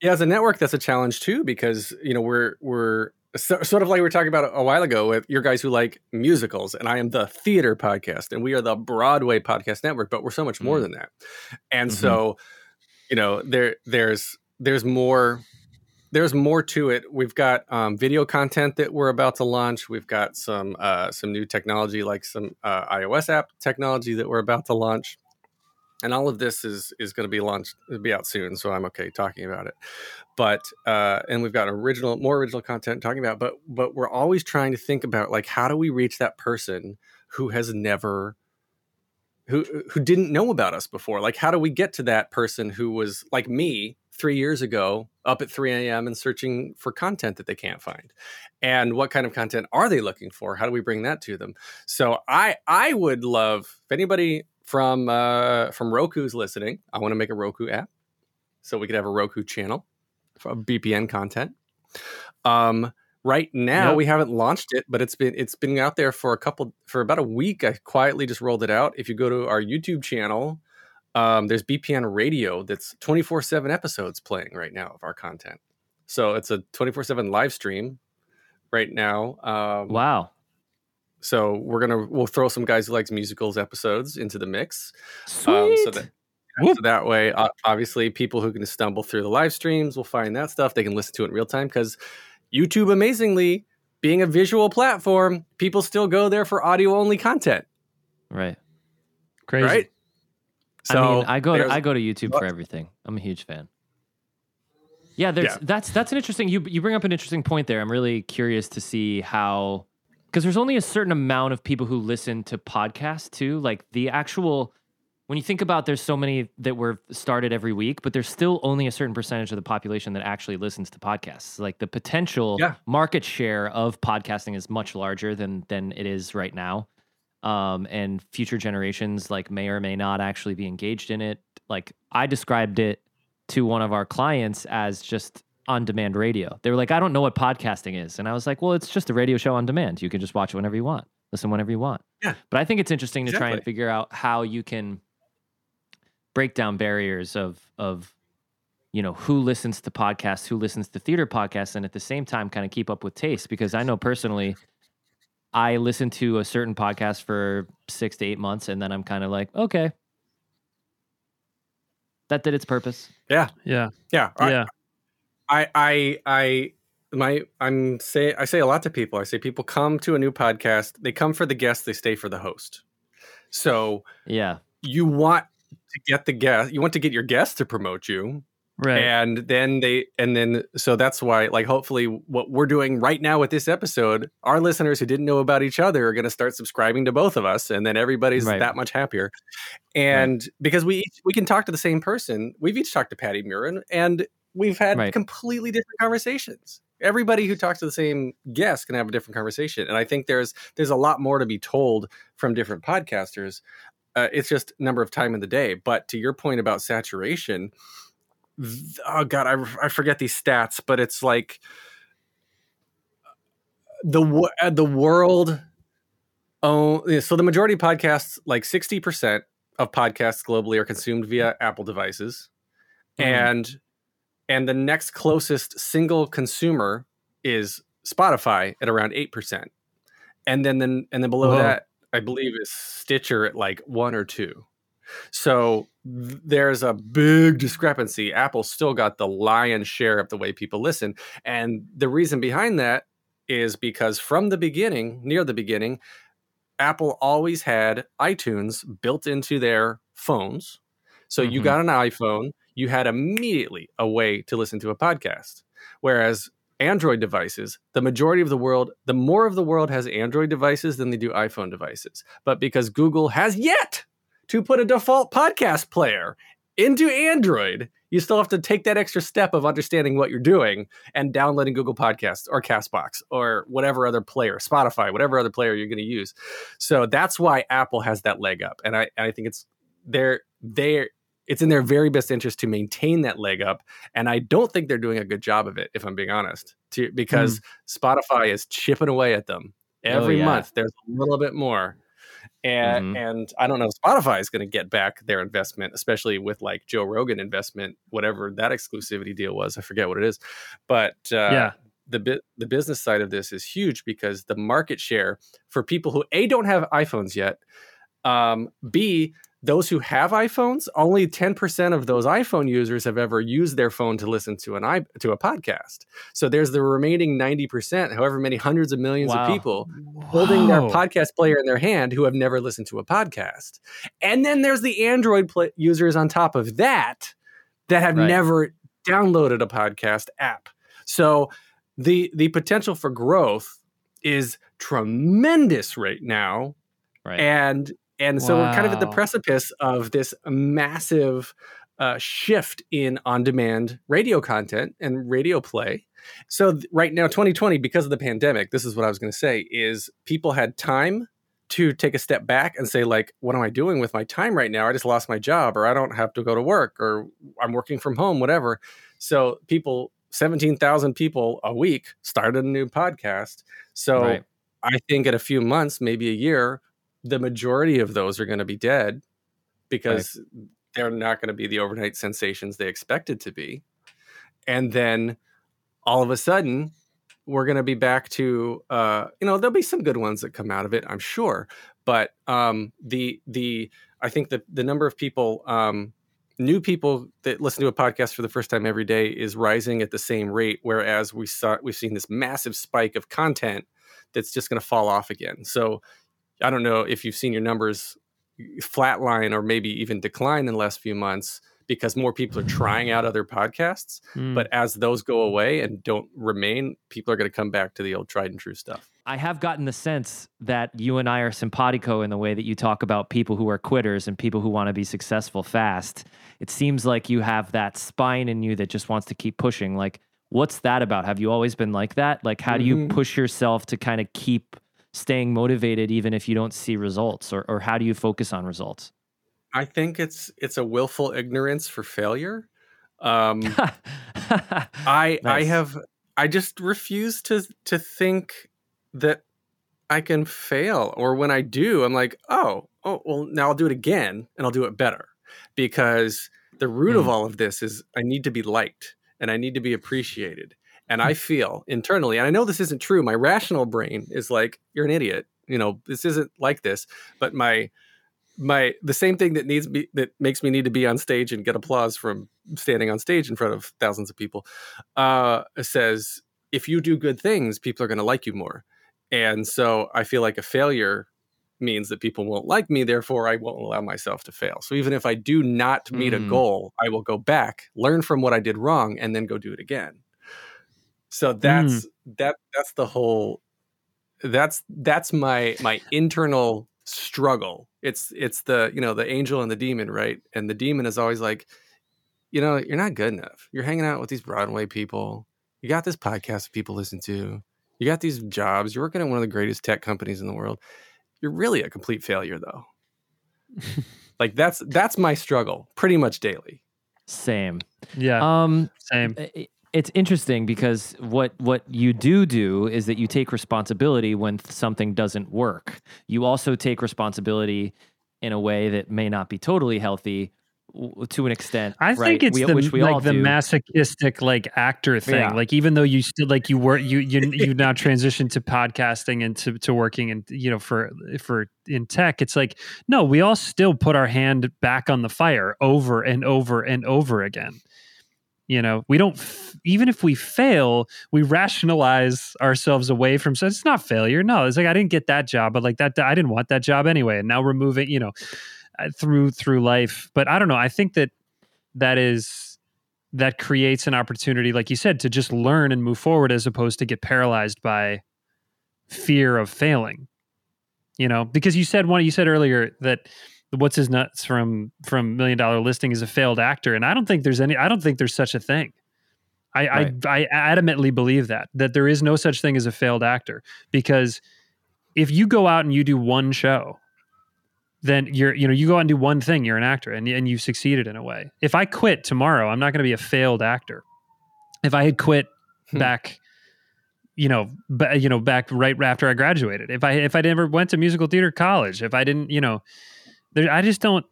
Yeah, as a network, that's a challenge too because you know we're we're so, sort of like we were talking about a, while ago with your guys who like musicals, and I am the theater podcast, and we are the Broadway podcast network, but we're so much more
Mm.
than that. And
Mhm.
so, you know, there there's there's more there's more to it. We've got um, video content that we're about to launch. We've got some uh, some new technology like some uh, iOS app technology that we're about to launch and all of this is is going to be launched it'll be out soon so i'm okay talking about it but uh and we've got original more original content talking about but but we're always trying to think about like how do we reach that person who has never who who didn't know about us before like how do we get to that person who was like me three years ago up at 3 a.m and searching for content that they can't find? And what kind of content are they looking for? How do we bring that to them? So i i would love if anybody from uh from roku's listening i want to make a roku app so we could have a roku channel for bpn content. Um right now
Yep.
we haven't launched it but it's been it's been out there for a couple for about a week i quietly just rolled it out. If you go to our youtube channel um, there's bpn radio that's 24-7 episodes playing right now of our content. So it's a 24-7 live stream right now um,
wow.
so we're gonna we'll throw some guys who likes musicals episodes into the mix
Sweet.
um, so that so that way uh, obviously people who can stumble through the live streams will find that stuff. They can listen to it in real time because youtube amazingly being a visual platform people still go there for audio only content.
Right.
Crazy.
i mean i go to, i go to youtube for everything. I'm a huge fan. Yeah there's
Yeah.
that's that's an interesting you you bring up an interesting point there. I'm really curious to see how because there's only a certain amount of people who listen to podcasts too. Like the actual when you think about there's so many that were started every week but there's still only a certain percentage of the population that actually listens to podcasts. Like the potential
Yeah.
market share of podcasting is much larger than than it is right now. Um, and future generations like may or may not actually be engaged in it. Like i described it to one of our clients as just on demand radio. They were like i don't know what podcasting is. And i was like well it's just a radio show on demand. You can just watch it whenever you want. Listen whenever you want.
Yeah.
but i think it's interesting to try and figure out how you can break down barriers of of you know who listens to podcasts who listens to theater podcasts and at the same time kind of keep up with taste because i know personally i listen to a certain podcast for six to eight months and then i'm kind of like okay that did its purpose
Yeah.
yeah
Yeah.
I, I, I, my, I'm say, I say a lot to people. I say people come to a new podcast. They come for the guest. They stay for the host. So
yeah
you want to get the guest. You want to get your guest to promote you,
Right.
and then they, and then so that's why, like, hopefully, what we're doing right now with this episode, our listeners who didn't know about each other are going to start subscribing to both of us, and then everybody's
Right.
that much happier. And because we we can talk to the same person, we've each talked to Patti Murin, and we've had
Right.
completely different conversations. Everybody who talks to the same guest can have a different conversation, and I think there's there's a lot more to be told from different podcasters. Uh, it's just number of time in the day. But to your point about saturation, th- oh god, I, I forget these stats, but it's like the uh, the world Oh, yeah, so the majority of podcasts, like 60% of podcasts globally are consumed via Apple devices.
Mhm.
And and the next closest single consumer is Spotify at around 8%. And then then and then below
Whoa.
that, I believe is Stitcher at like 1 or 2. So th- there's a big discrepancy. Apple still got the lion's share of the way people listen. And the reason behind that is because from the beginning, near the beginning, Apple always had iTunes built into their phones. So you
Mhm.
got an iPhone, you had immediately a way to listen to a podcast. Whereas Android devices, the majority of the world, the more of the world has Android devices than they do iPhone devices. But because Google has yet to put a default podcast player into Android, you still have to take that extra step of understanding what you're doing and downloading Google Podcasts or Castbox or whatever other player, Spotify, whatever other player you're going to use. So that's why Apple has that leg up, and I and I think it's they're they're it's in their very best interest to maintain that leg up, and I don't think they're doing a good job of it, if I'm being honest. To because Spotify is chipping away at them every
yeah.
month. There's a little bit more. And,
Mhm.
and I don't know if Spotify is going to get back their investment, especially with like Joe Rogan investment, whatever that exclusivity deal was. I forget what it is, but uh,
Yeah.
the bi- the business side of this is huge because the market share for people who a don't have iPhones yet, um, b those who have iPhones, only ten percent of those iPhone users have ever used their phone to listen to an i to a podcast. So there's the remaining ninety percent, however many hundreds of millions
Wow.
of people holding their podcast player in their hand who have never listened to a podcast. And then there's the Android pla users on top of that that have
Right.
never downloaded a podcast app. So the the potential for growth is tremendous right now
Right.
and and so we're kind of at the precipice of this massive uh, shift in on-demand radio content and radio play. So th- right now 2020 because of the pandemic this is what i was going to say is people had time to take a step back and say like what am i doing with my time right now? I just lost my job or i don't have to go to work or i'm working from home whatever. So people 17,000 people a week started a new podcast. So
Right.
I think in a few months, maybe a year, the majority of those are going to be dead because they're not going to be the overnight sensations they expected to be. And then all of a sudden, we're going to be back to uh, you know there'll be some good ones that come out of it, I'm sure. But um, the the I think the the number of people um, new people that listen to a podcast for the first time every day is rising at the same rate, whereas we saw we've seen this massive spike of content that's just going to fall off again. So I don't know if you've seen your numbers flatline or maybe even decline in the last few months because more people are trying out other podcasts.
Mm.
But as those go away and don't remain, people are going to come back to the old tried and true stuff.
I have gotten the sense that you and I are simpatico in the way that you talk about people who are quitters and people who want to be successful fast. It seems like you have that spine in you that just wants to keep pushing. Like, what's that about? Have you always been like that? Like, how do you
Mhm.
push yourself to kind of keep staying motivated even if you don't see results? Or, or how do you focus on results?
I think it's it's a willful ignorance for failure. Um, I I have I just refuse to to think that I can fail or when I do I'm like oh oh well now I'll do it again and I'll do it better because the root of
Mm.
all of this is I need to be liked and I need to be appreciated and I feel internally and I know this isn't true my rational brain is like you're an idiot you know this isn't like this but my my the same thing that needs me that makes me need to be on stage and get applause from standing on stage in front of thousands of people uh says if you do good things people are going to like you more. And so i feel like a failure means that people won't like me therefore i won't allow myself to fail. So even if i do not meet a
Mm.
goal i will go back learn from what i did wrong and then go do it again so mm. that's that that's the whole that's that's my my internal struggle. It's it's the you know the angel and the demon right? And the demon is always like you know you're not good enough. You're hanging out with these broadway people. You got this podcast that people listen to. You got these jobs. You're working at one of the greatest tech companies in the world. You're really a complete failure though. Like that's that's my struggle pretty much daily.
Same.
yeah,
Um,
same.
I- it's interesting because what what you do do is that you take responsibility when something doesn't work. You also take responsibility in a way that may not be totally healthy w- to an extent.
I
right?
think it's
We-
the
which we
like
all
the
do.
masochistic like actor thing.
Yeah.
Like even though you still like you were you you you now transitioned to podcasting and to, to working and you know for for in tech, it's like no, we all still put our hand back on the fire over and over and over again. You know, we don't f- even if we fail, we rationalize ourselves away from. So it's not failure. No, it's like I didn't get that job, but like that I didn't want that job anyway, and now we're moving. You know, uh, through through life. But I don't know. I think that that is that creates an opportunity, like you said, to just learn and move forward, as opposed to get paralyzed by fear of failing. You know, because you said one. You said earlier that what's his nuts from from Million Dollar Listing is a failed actor, and I don't think there's any. I don't think there's such a thing. I,
Right.
I I adamantly believe that that there is no such thing as a failed actor because if you go out and you do one show, then you're you know you go out and do one thing, you're an actor, and and you've succeeded in a way. If I quit tomorrow, I'm not going to be a failed actor. If I had quit
Hmm.
back, you know, ba- you know, back right after I graduated, if I if I never went to musical theater college, if I didn't, you know, there, I just don't.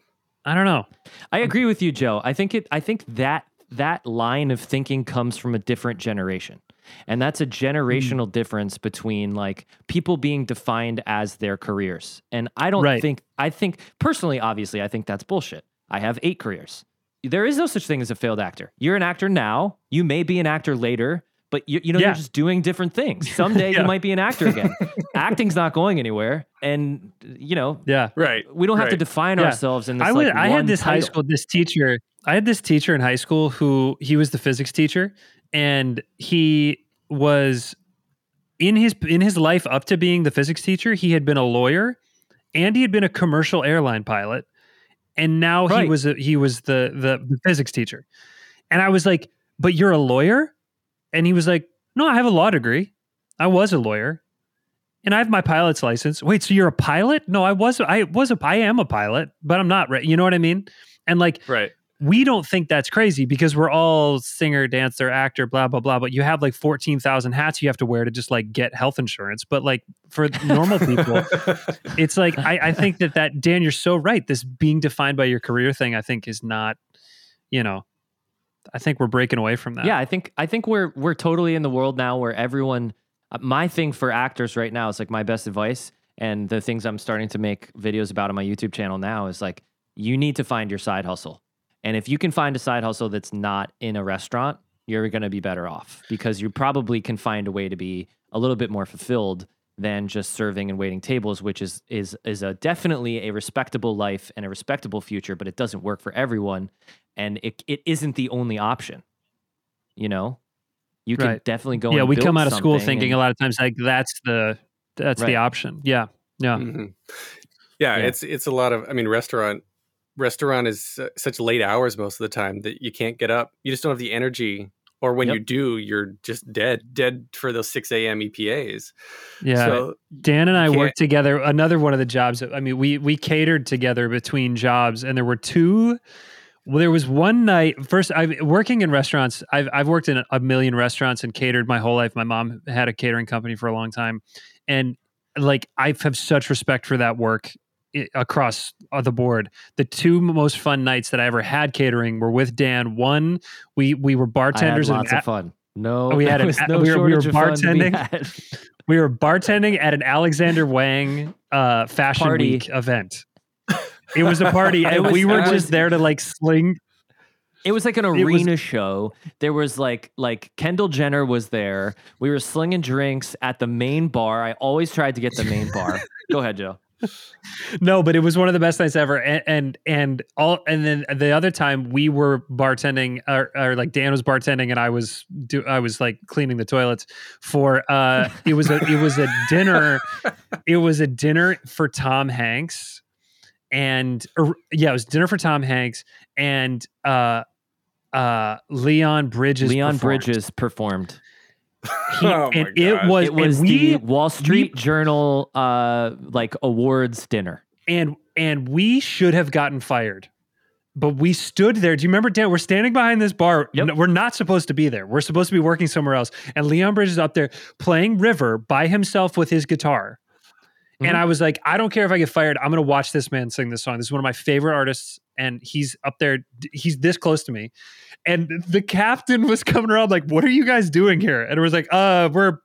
I don't know.
I agree with you, Joe. I think it. I think that that line of thinking comes from a different generation, and that's a generational
Hmm.
difference between like people being defined as their careers. And I don't
Right.
think. I think personally, obviously, I think that's bullshit. I have eight careers. There is no such thing as a failed actor. You're an actor now. You may be an actor later. But you, you know,
Yeah.
you're just doing different things. Someday
Yeah.
you might be an actor again. Acting's not going anywhere, and you know
Yeah.
Right.
we don't have to define
Yeah.
ourselves in this.
I would.
like,
I
one
had this high school. This teacher. I had this teacher in high school who he was the physics teacher, and he was in his in his life up to being the physics teacher. He had been a lawyer, and he had been a commercial airline pilot, and now he was a, he was the, the the physics teacher. And I was like, "But you're a lawyer?" And he was like, "No, I have a law degree. I was a lawyer." and I have my pilot's license. Wait, so you're a pilot? No, I was. I was a. I am a pilot, but I'm not. Right? You know what I mean? And like,
Right.
we don't think that's crazy because we're all singer, dancer, actor, blah blah blah. But you have like fourteen thousand hats you have to wear to just like get health insurance. But like for normal people, it's like I, I think that that Dan, you're so right. This being defined by your career thing, I think, is not. You know, I think we're breaking away from that.
Yeah, I think I think we're we're totally in the world now where everyone. Uh, my thing for actors right now is like my best advice, and the things I'm starting to make videos about on my YouTube channel now is like you need to find your side hustle, and if you can find a side hustle that's not in a restaurant, you're going to be better off because you probably can find a way to be a little bit more fulfilled than just serving and waiting tables, which is is is a definitely a respectable life and a respectable future, but it doesn't work for everyone, and it it isn't the only option. You know, you can
Right.
definitely go.
yeah.
and
We
build
come out of school thinking
and-
a lot of times like that's the that's
Right.
the option. Yeah, yeah.
Mhm. Yeah,
Yeah.
it's it's a lot of. I mean, restaurant restaurant is uh, such late hours most of the time that you can't get up. You just don't have the energy, or when
Yep.
you do, you're just dead, dead for those six a.m. EPAs.
Yeah.
So
Dan and I worked together. Another one of the jobs. I mean, we we catered together between jobs, and there were two. Well, there was one night. First, I working in restaurants. I've I've worked in a million restaurants and catered my whole life. My mom had a catering company for a long time, and like I have such respect for that work eh, across uh, the board. The two most fun nights that I ever had catering were with Dan. One, we we were
I had
bartenders. and
lots of fun. No,
We had an-
was
we
no
were- we were
of
bartending.
had.
we were bartending at an Alexander Wang uh, Fashion
Party.
Week event. It was a party, and
was-
we were
was-
just there to like sling.
It was like an
It was-
arena show. There was like like Kendall Jenner was there. We were slinging drinks at the main bar. I always tried to get the main bar. Go ahead, Joe.
No, but it was one of the best nights ever. And and, and all, and then the other time we were bartending, or, or like Dan was bartending, and I was do I was like cleaning the toilets for. uh It was a it was a dinner. it was a dinner for Tom Hanks, and or, yeah, it was dinner for Tom Hanks and uh uh Leon Bridges.
Leon
performed.
Bridges performed.
He-
Oh my
and it was
It was
we
the Wall Street Journal uh like awards dinner.
and and we should have gotten fired but we stood there. Do you remember, Dan? We're standing behind this bar.
Yep.
No, We're not supposed to be there. We're supposed to be working somewhere else. And Leon Bridges is up there playing River by himself with his guitar. And
Mhm.
I was like, I don't care if I get fired. I'm going to watch this man sing this song. This is one of my favorite artists. And he's up there. He's this close to me. And the captain was coming around like, what are you guys doing here? And it was like, uh, we're,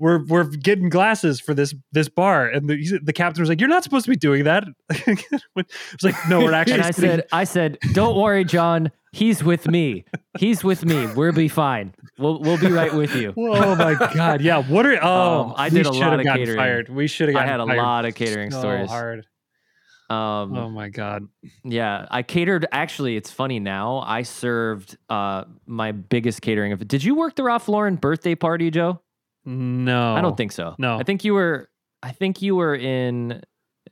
we're, we're getting glasses for this, this bar. And the, the captain was like, you're not supposed to be doing that. it was like, no, we're actually
And I said, I said, don't worry, John. He's with me. He's with me. We'll be fine. We'll we'll be right with you.
Oh my god! Yeah, what are oh?
Um, I did a
should
lot
have
of catering.
fired. We should have.
I had a
fired
lot of catering
so
stories.
Hard.
Um,
Oh my god!
Yeah, I catered. Actually, it's funny now. I served uh, my biggest catering of. Did you work the Ralph Lauren birthday party, Joe?
No,
I don't think so.
No.
I think you were. I think you were in.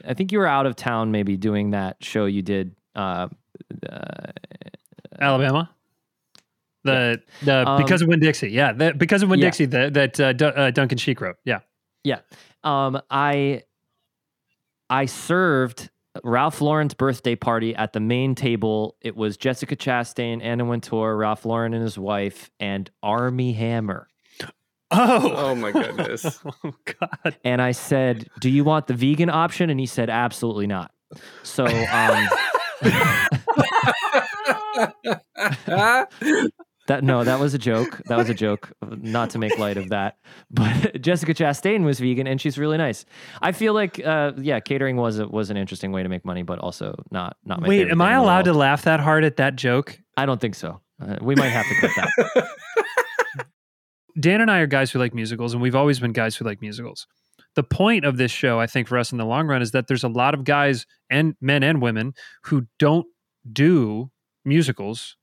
I think you were out of town, maybe doing that show you did. Uh, uh,
Alabama. The the
Um,
because of Winn-Dixie, yeah, the, because of Winn
yeah.
Dixie that that uh, Du- uh, Duncan Sheik wrote, yeah.
um, I I served Ralph Lauren's birthday party at the main table. It was Jessica Chastain, Anna Wintour, Ralph Lauren and his wife, and Armie Hammer.
Oh,
Oh my goodness.
oh god!
And I said, "Do you want the vegan option?" And he said, "Absolutely not." So, um, that no, that was a joke. That was a joke. Not to make light of that, but Jessica Chastain was vegan, and she's really nice. I feel like, uh, yeah, catering was a, was an interesting way to make money, but also not not my.
Wait, am I allowed to laugh that hard at that joke?
I don't think so. Uh, we might have to cut that.
Dan and I are guys who like musicals, and we've always been guys who like musicals. The point of this show, I think, for us in the long run, is that there's a lot of guys and men and women who don't do musicals,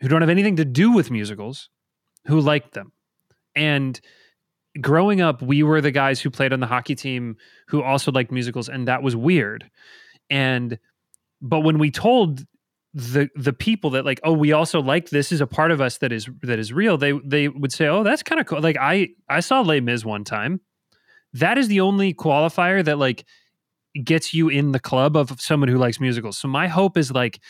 who don't have anything to do with musicals, who like them. And growing up, we were the guys who played on the hockey team who also liked musicals, and that was weird. And but when we told the the people that like oh we also like this is a part of us that is that is real they they would say oh that's kind of cool like i i saw Les Mis one time that is the only qualifier that like gets you in the club of someone who likes musicals so my hope is like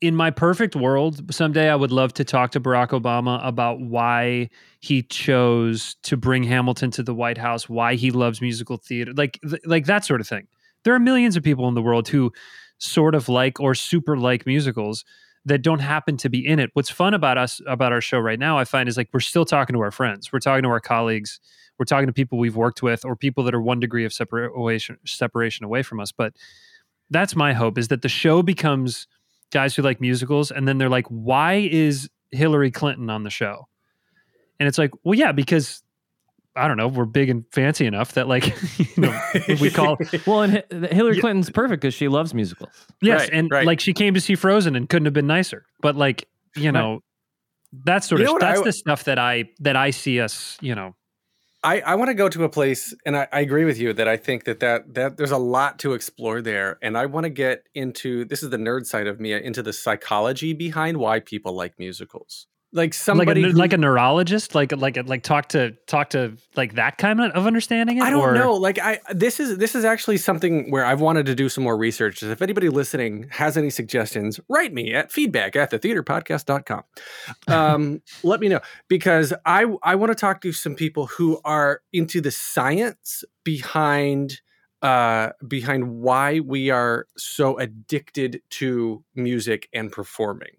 in my perfect world someday i would love to talk to barack obama about why he chose to bring hamilton to the white house why he loves musical theater like th- like that sort of thing there are millions of people in the world who sort of like or super like musicals that don't happen to be in it. What's fun about us about our show right now, I find, is like we're still talking to our friends, we're talking to our colleagues, we're talking to people we've worked with, or people that are one degree of separation separation away from us. But that's my hope is that the show becomes guys who like musicals, and then they're like, why is Hillary Clinton on the show? And it's like, well, yeah, because I don't know, we're big and fancy enough that like, you know, we call
well, and Hi- Hillary
Yeah.
Clinton's perfect because she loves musicals.
Yes,
Right,
and
right.
like she came to see Frozen and couldn't have been nicer. But like, you know, that's sort
You
of
know
that's
I-
the stuff that I that I see us, you know.
I, I want to go to a place, and I, I agree with you that I think that, that that there's a lot to explore there, and I want to get into this is the nerd side of me into the psychology behind why people like musicals. Like somebody
like a,
who-
like a neurologist, like like like talk to talk to like that kind of understanding it.
I don't
or-
know. Like I this is this is actually something where I've wanted to do some more research. If anybody listening has any suggestions, write me at feedback at thetheaterpodcast.com. Um, let me know because I I want to talk to some people who are into the science behind uh behind why we are so addicted to music and performing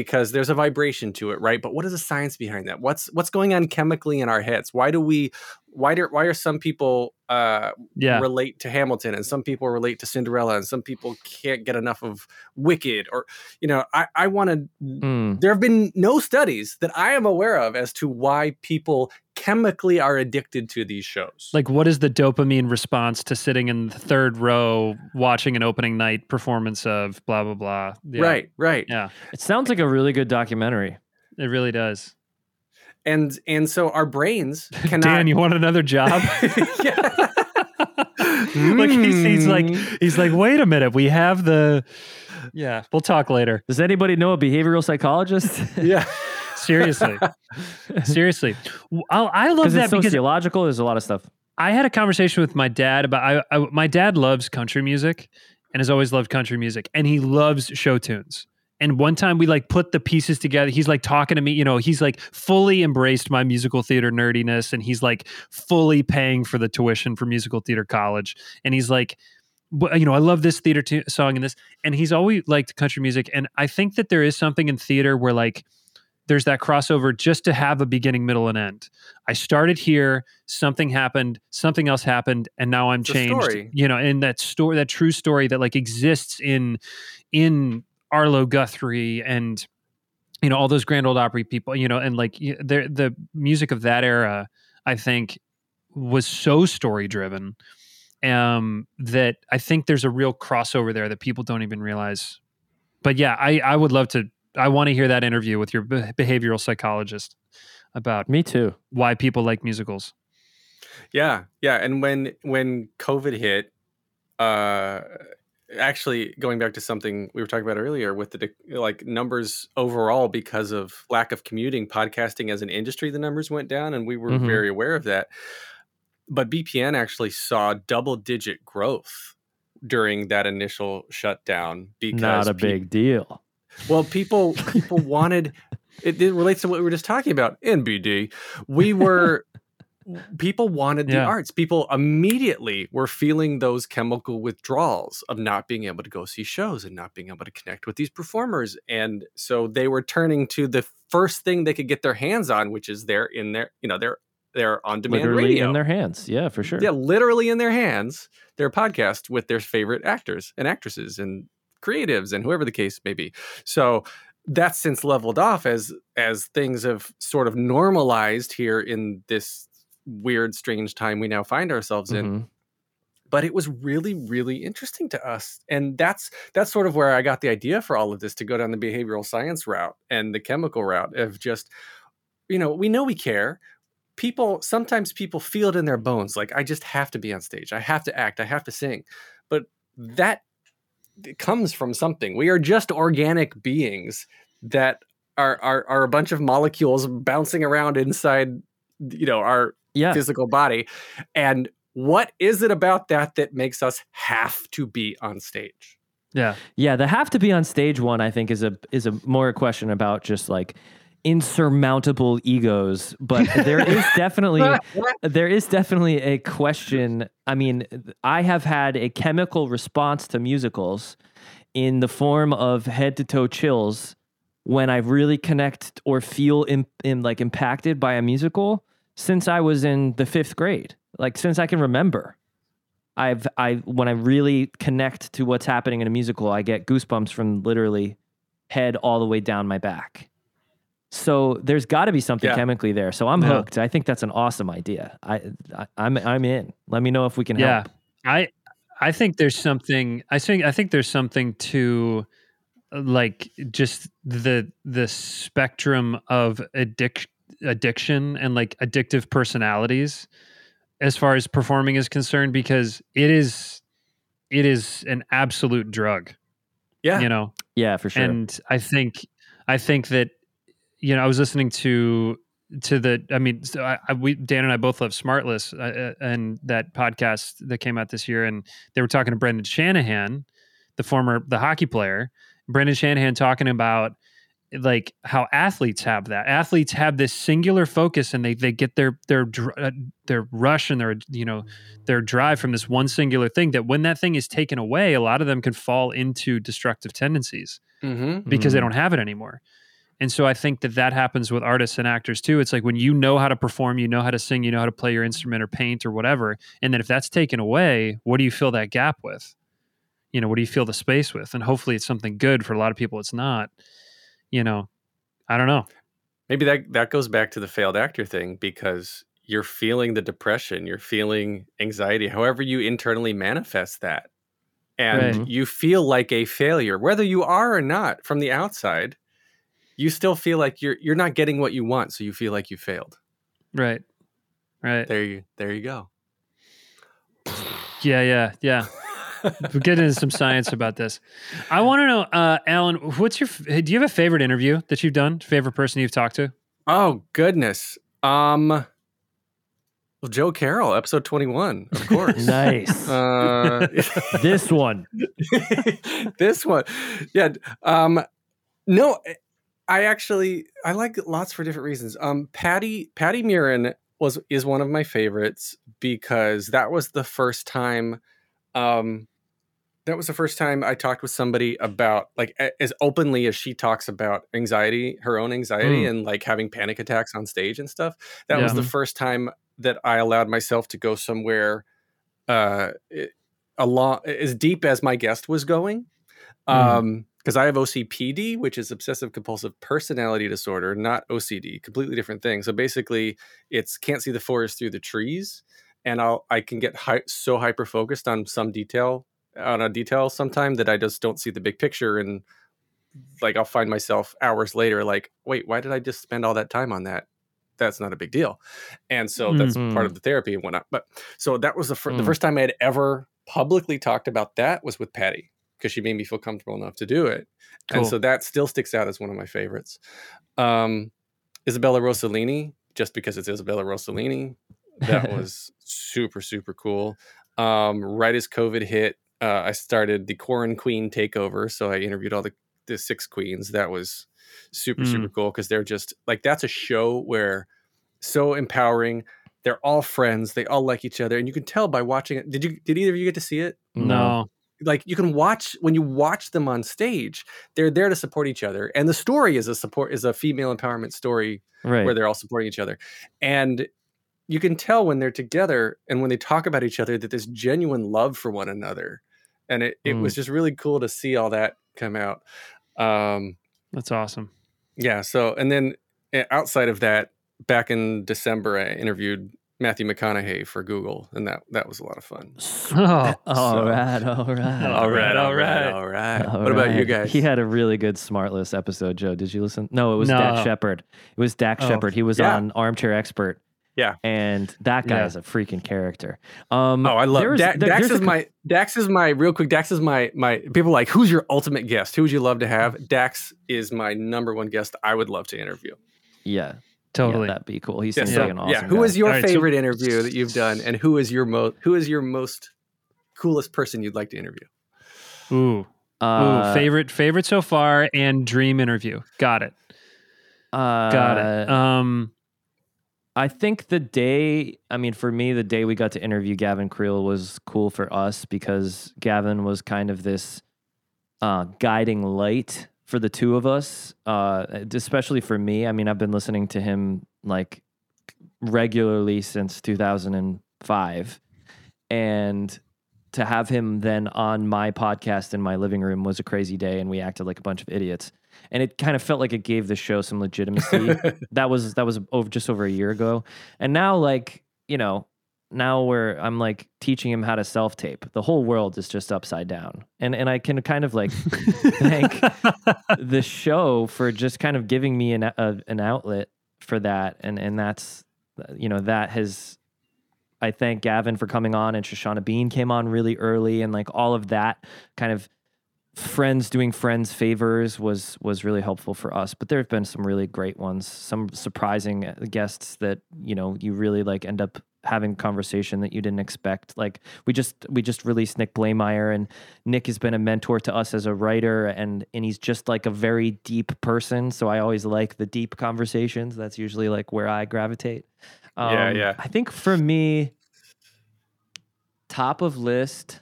because there's a vibration to it right? But what is the science behind that? What's what's going on chemically in our heads? Why do we why do why are some people uh
Yeah,
relate to Hamilton and some people relate to Cinderella and some people can't get enough of Wicked or you know I I want to
Mm.
there have been no studies that I am aware of as to why people chemically are addicted to these shows.
like what is the dopamine response to sitting in the third row watching an opening night performance of blah blah blah? Yeah.
right, right.
Yeah,
It sounds like a really good documentary.
it really does.
And and so our brains cannot
Dan, you want another job?
Yeah.
like he's, he's like
Mm.
he's like wait a minute we have the yeah we'll talk later
Does anybody know a behavioral psychologist?
yeah.
Seriously seriously I love
Because
that
it's
because
sociological. There's a lot of stuff.
I had a conversation with my dad about I, I my dad loves country music and has always loved country music and he loves show tunes And one time we like put the pieces together. He's like talking to me, you know, he's like fully embraced my musical theater nerdiness and he's like fully paying for the tuition for musical theater college. And he's like, you know, I love this theater t- song and this. And he's always liked country music. And I think that there is something in theater where like there's that crossover just to have a beginning, middle, and end. I started here, something happened, something else happened, and now I'm
It's
changed. You know, in that story, that true story that like exists in in Arlo Guthrie and you know all those grand ole opry people. You know, and like the the music of that era, I think, was so story driven. Um, that I think there's a real crossover there that people don't even realize. But yeah, I I would love to. I want to hear that interview with your behavioral psychologist about
Me too.
why people like musicals.
Yeah, yeah. And when when COVID hit, uh, actually going back to something we were talking about earlier with the like numbers overall because of lack of commuting, podcasting as an industry, the numbers went down, and we were
Mhm.
very aware of that. But BPN actually saw double digit growth during that initial shutdown because
Not a
peop-
big deal.
Well, people people wanted it, it relates to what we were just talking about. NBD. We were people wanted the
Yeah.
arts. People immediately were feeling those chemical withdrawals of not being able to go see shows and not being able to connect with these performers. And so they were turning to the first thing they could get their hands on, which is their in their, you know, their their on demand
Literally
radio.
in their hands. Yeah, for sure.
Yeah, literally in their hands, their podcast with their favorite actors and actresses and creatives and whoever the case may be. So that's since leveled off as as things have sort of normalized here in this weird, strange time we now find ourselves in.
Mhm.
but it was really really interesting to us. And that's that's sort of where i got the idea for all of this to go down the behavioral science route and the chemical route of just you know we know we care. People sometimes people feel it in their bones like i just have to be on stage. I have to act. I have to sing. But that comes from something we are just organic beings that are are, are a bunch of molecules bouncing around inside you know our
Yeah.
physical body. And what is it about that that makes us have to be on stage?
Yeah.
Yeah, the have to be on stage one I think is a is a more a question about just like insurmountable egos, but there is definitely there is definitely a question. I mean, I have had a chemical response to musicals in the form of head to toe chills when I really connect or feel im- im- like impacted by a musical since I was in the fifth grade, like since I can remember. I've I when I really connect to what's happening in a musical, I get goosebumps from literally head all the way down my back. So there's got to be something
Yeah.
chemically there. So I'm
Yeah.
hooked. I think that's an awesome idea. I, I I'm I'm in. Let me know if we can
Yeah.
help.
I I think there's something I think I think there's something to like just the the spectrum of addic- addiction and like addictive personalities as far as performing is concerned because it is it is an absolute drug
Yeah.
you know
Yeah, for sure.
and I think I think that you know I was listening to to the I mean so I, I, we Dan and I both love Smartless uh, uh, and that podcast that came out this year and they were talking to Brendan Shanahan, the former the hockey player, Brendan Shanahan talking about like how athletes have that athletes have this singular focus and they they get their their uh, their rush and their you know their drive from this one singular thing that when that thing is taken away a lot of them can fall into destructive tendencies
Mm-hmm.
because they
Mm.
don't have it anymore. And so I think that that happens with artists and actors too. It's like when you know how to perform, you know how to sing, you know how to play your instrument or paint or whatever. And then if that's taken away, what do you fill that gap with? You know, what do you fill the space with? And hopefully it's something good. For a lot of people, it's not. You know, I don't know.
Maybe that that goes back to the failed actor thing because you're feeling the depression, you're feeling anxiety, however you internally manifest that. And
Right. Mm-hmm.
you feel like a failure, whether you are or not from the outside, you still feel like you're you're not getting what you want, so you feel like you failed.
Right. Right.
There you there you go.
Yeah. Yeah. Yeah. We'll get into some science about this. I want to know, uh, Alan, what's your, do you have a favorite interview that you've done? Favorite person you've talked to?
Oh goodness. Um well, Joe Carroll, episode 21, of course.
nice.
Uh,
this one.
this one, yeah. Um, No, I actually I like lots for different reasons. Um, Patti Patti Murin was is one of my favorites because that was the first time. Um, that was the first time I talked with somebody about like as openly as she talks about anxiety, her own anxiety,
Mm.
and like having panic attacks on stage and stuff. That was the first time that I allowed myself to go somewhere uh a lot as deep as my guest was going
Mm.
um because i have ocpd which is obsessive compulsive personality disorder not ocd completely different thing so basically it's can't see the forest through the trees and i'll i can get hy- so hyper focused on some detail on a detail sometime that i just don't see the big picture and like i'll find myself hours later like wait why did i just spend all that time on that that's not a big deal and so that's
Mm.
part of the therapy and whatnot but so that was the, fir- the
Mm.
first time i had ever publicly talked about that was with patti because she made me feel comfortable enough to do it. And so that still sticks out as one of my favorites. Um isabella rossellini just because it's isabella rossellini that was super super cool. Um right as covid hit uh, i started the Corin queen takeover so i interviewed all the the six queens. That was super
Mm.
super cool because they're just like that's a show where so empowering. They're all friends. They all like each other. And you can tell by watching it. Did you did either of you get to see it?
No.
Like you can watch when you watch them on stage they're there to support each other and the story is a support is a female empowerment story
Right.
where they're all supporting each other and you can tell when they're together and when they talk about each other that there's genuine love for one another and it, it
Mm.
was just really cool to see all that come out um
That's awesome.
yeah so and then eh, outside of that back in december i interviewed matthew mcconaughey for google and that that was a lot of fun
Oh,
all
So-
right, all right.
All right, all right.
all right
All
what about you guys
He had a really good Smartless episode, Joe. Did you listen? No, it was
No.
Dax Shepard. It was Dax
Oh,
Shepard. He was
yeah.
on Armchair Expert.
Yeah.
And that guy
Yeah.
is a freaking character. Um,
Oh, I love
there was-
Da-
there-
Dax.
there's a
Is my Dax is my real quick. Dax is my my people are like. Who's your ultimate guest? Who would you love to have? Dax is my number one guest. I would love to interview.
Yeah.
Totally.
Yeah, that'd be cool. He
Yeah,
seems
so-
an awesome
yeah. Who
guy.
is your
All right, so-
favorite interview that you've done, and who is your most who is your most coolest person you'd like to interview?
Ooh.
uh,
Ooh. Favorite favorite so far and dream interview. Got it.
Uh,
Got it. Um
I think the day, I mean, for me, the day we got to interview Gavin Creel was cool for us because Gavin was kind of this uh, guiding light for the two of us, uh, especially for me. I mean, I've been listening to him like regularly since 2005. And to have him then on my podcast in my living room was a crazy day, and we acted like a bunch of idiots. And it kind of felt like it gave the show some legitimacy that was that was over just over a year ago and now like you know now where i'm like teaching him how to self tape the whole world is just upside down. And and i can kind of like thank the show for just kind of giving me an a, an outlet for that. And and that's you know that has I thank Gavin for coming on and Shoshana Bean came on really early. And like all of that kind of friends doing friends favors was was really helpful for us. But there have been some really great ones some surprising uh, guests that you know you really like end up having a conversation that you didn't expect like we just we just released Nick Blaemire and Nick has been a mentor to us as a writer and and he's just like a very deep person so I always like the deep conversations that's usually like where I gravitate
Yeah,
Um,
yeah.
I think for me top of list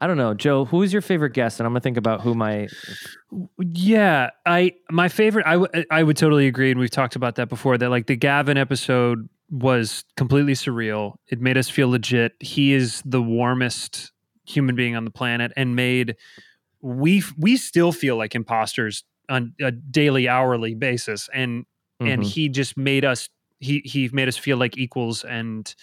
I don't know, Joe. Who's your favorite guest? And I'm gonna think about who my
Yeah, I my favorite. I w- I would totally agree, and we've talked about that before. That like the Gavin episode was completely surreal. It made us feel legit. He is the warmest human being on the planet, and made we we still feel like imposters on a daily, hourly basis. And and
Mhm.
he just made us. He he made us feel like equals and.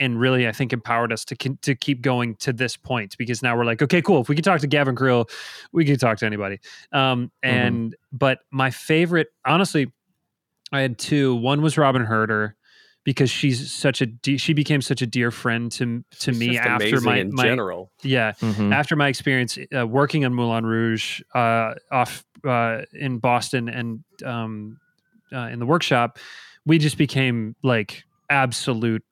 And really, I think empowered us to to keep going to this point because now we're like, okay, cool. If we can talk to Gavin Creel, we can talk to anybody. Um, and but my favorite, honestly, I had two. One was Robyn Hurder because she's such a de- she became such a dear friend to to
It's
me
just
after my
in
my
general.
yeah
Mhm.
after my experience uh, working on Moulin Rouge uh, off uh, in Boston and um, uh, in the workshop, we just became like absolute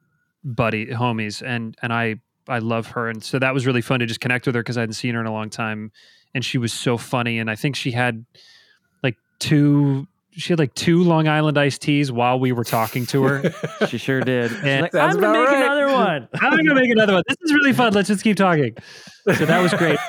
buddy homies, and and I I love her, and so that was really fun to just connect with her because I hadn't seen her in a long time, and she was so funny. And I think she had like two. She had like two Long Island iced teas while we were talking to her.
She sure did.
And-
like, I'm gonna make
right."
another one.
I'm gonna make another one. This is really fun. Let's just keep talking. So that was great.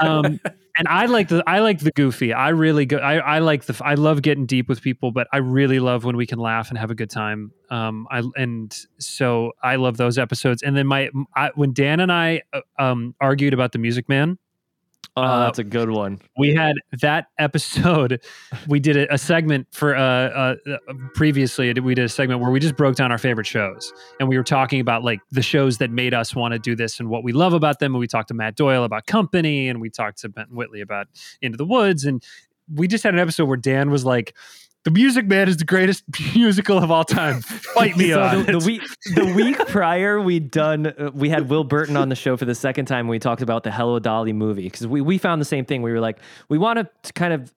Um, and I like the I like the goofy. I really go. I, I like the. I love getting deep with people, but I really love when we can laugh and have a good time. Um, I and so I love those episodes. And then my I, when Dan and I uh, um argued about the Music Man,
Oh,
Uh,
that's a good one.
we had that episode. We did a, a segment for uh, uh, previously. We did a segment where we just broke down our favorite shows, and we were talking about like the shows that made us want to do this and what we love about them. And we talked to Matt Doyle about Company, and we talked to Benton Whitley about Into the Woods, and we just had an episode where Dan was like. The Music Man is the greatest musical of all time. Fight me
so
on
the, the week the week prior we'd done uh, we had Will Burton on the show for the second time we talked about the Hello Dolly movie because we, we found the same thing we were like we want to kind of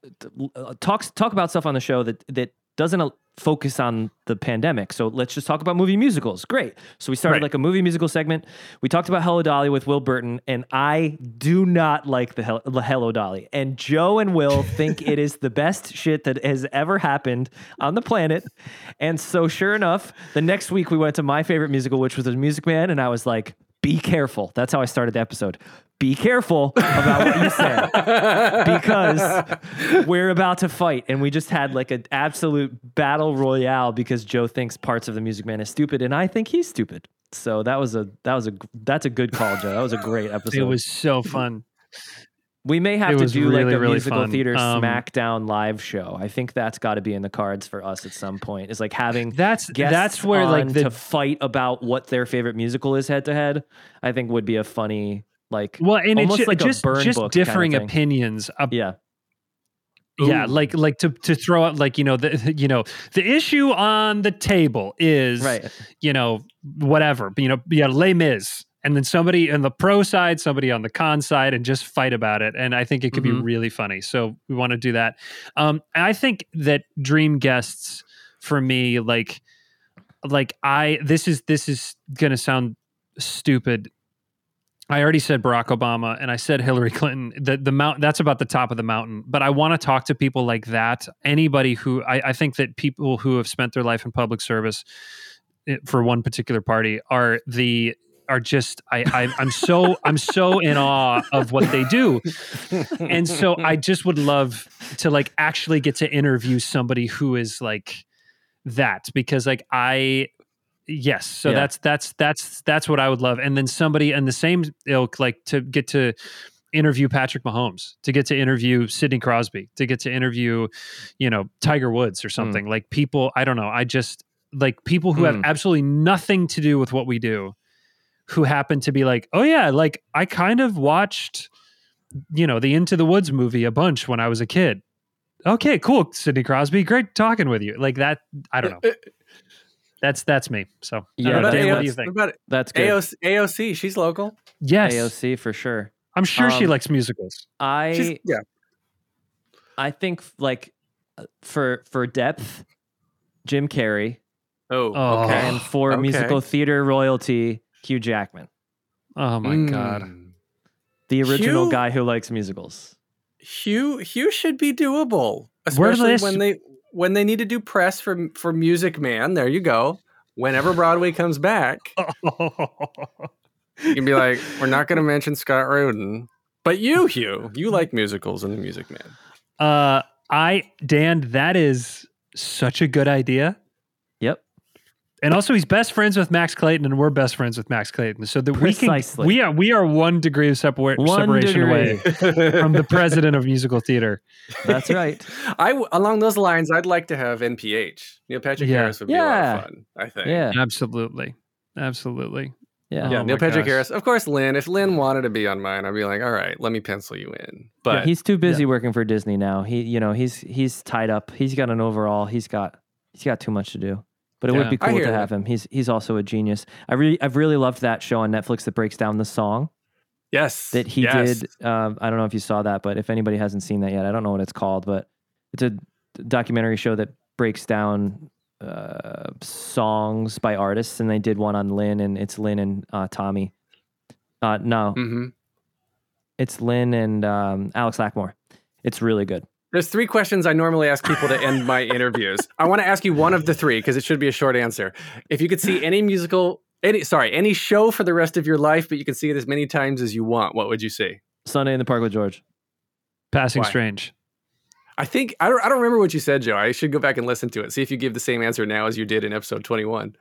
uh, talk talk about stuff on the show that that doesn't uh, focus on the pandemic so let's just talk about movie musicals great so we started
Right.
like a movie musical segment we talked about Hello Dolly with Will Burton and I do not like the, Hel- the Hello Dolly and Joe and Will think it is the best shit that has ever happened on the planet and so, sure enough, the next week we went to my favorite musical, which was The Music Man, and I was like, "Be careful." That's how I started the episode. Be careful about what you say because we're about to fight, and we just had like an absolute battle royale because Joe thinks parts of The Music Man is stupid, and I think he's stupid. So that was a that was a that's a good call, Joe. That was a great episode.
it was so fun.
We may have
It
to do
really,
like a
really
musical
fun.
theater
Um,
SmackDown live show. I think that's got to be in the cards for us at some point. Is like having
That's that's where like the
to fight about what their favorite musical is head to head. I think would be a funny like
well, and it's
almost
ju-
like a
just
burn
just
book kinda
differing opinions ab-
yeah.
Yeah, like like to to throw out like you know the you know the issue on the table is
right.
you know whatever you know yeah Les Mis and then somebody on the pro side somebody on the con side and just fight about it and I think it could
Mhm.
be really funny so we want to do that. Um I think that dream guests for me like like I this is this is gonna sound stupid I already said Barack Obama and I said Hillary Clinton. The the mount that's about the top of the mountain. But I want to talk to people like that. Anybody who I, I think that people who have spent their life in public service eh, for one particular party are the are just I, I I'm so I'm so in awe of what they do. And so I just would love to like actually get to interview somebody who is like that because like I yes so
Yeah.
that's that's that's that's what I would love and then somebody in the same ilk like to get to interview Patrick Mahomes to get to interview Sidney Crosby to get to interview you know Tiger Woods or hmm. something like people I don't know I just like people who have
Mm.
absolutely nothing to do with what we do who happen to be like oh yeah like I kind of watched you know the Into the Woods movie a bunch when I was a kid okay cool Sidney Crosby great talking with you like that I don't eh, know eh, that's that's me. So
Yeah.
What about,
Dan, what do you think?
what about
that's good
AOC, AOC? She's local.
Yes,
AOC for sure.
I'm sure she
Um,
likes musicals.
I
She's, yeah.
I think like uh, for for depth, Jim Carrey,
Oh,
Oh.
okay.
and for
Okay.
musical theater royalty, Hugh Jackman,
Oh my god.
Mm.
the original
Hugh-
guy who likes musicals.
Hugh Hugh should be doable, especially when they when they need to do press for for Music Man. There you go. Whenever Broadway comes back, you can be like, we're not going to mention Scott Rudin, but you, Hugh, you like musicals and the Music Man.
uh, I Dan, that is such a good idea.
Yep.
And also, he's best friends with Max Clayton, and we're best friends with Max Clayton. So that we can, we are we are one degree of separa-
One
separation away from the president of musical theater.
That's right.
I w- along those lines, I'd like to have NPH. Neil Patrick
Yeah.
Harris would be a lot of fun. I think.
Yeah.
Absolutely, absolutely.
Yeah.
Yeah,
Oh
Neil Patrick
gosh.
Harris. Of course, Lin. If Lin wanted to be on mine, I'd be like, all right, let me pencil you in. But
he's too busy working for Disney now. He, you know, he's he's tied up. He's got an overall. He's got he's got too much to do. But it
Yeah.
would be cool to have him. He's he's also a genius. I really I've really loved that show on Netflix that breaks down the song
yes,
that he
yes.
did. Um, I don't know if you saw that, but if anybody hasn't seen that yet, I don't know what it's called, but it's a documentary show that breaks down uh, songs by artists, and they did one on Lin, and it's Lin and uh, Tommy. Uh, no,
hmm
It's Lynn and um, Alex Lacamoire. It's really good.
There's three questions I normally ask people to end my interviews. I want to ask you one of the three because it should be a short answer. If you could see any musical, any sorry, any show for the rest of your life, but you can see it as many times as you want, what would you see?
Sunday in the Park with George.
Passing
Why?
strange.
I think I don't. I don't remember what you said, Joe. I should go back and listen to it. See if you give the same answer now as you did in episode 21.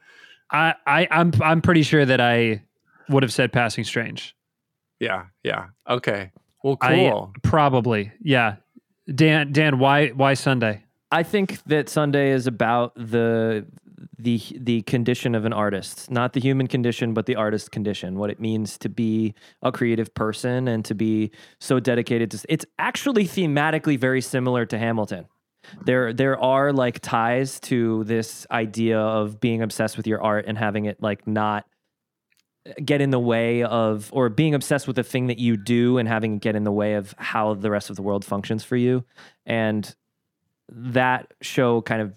I, I I'm I'm pretty sure that I would have said passing strange.
Yeah, yeah. Okay. Well,
I-
cool.
Probably. Yeah. Dan Dan, why why Sunday?
I think that Sunday is about the the the condition of an artist, not the human condition, but the artist condition. What it means to be a creative person and to be so dedicated to. It's actually thematically very similar to Hamilton. There there are like ties to this idea of being obsessed with your art and having it like not get in the way of or being obsessed with the thing that you do and having it get in the way of how the rest of the world functions for you and that show kind of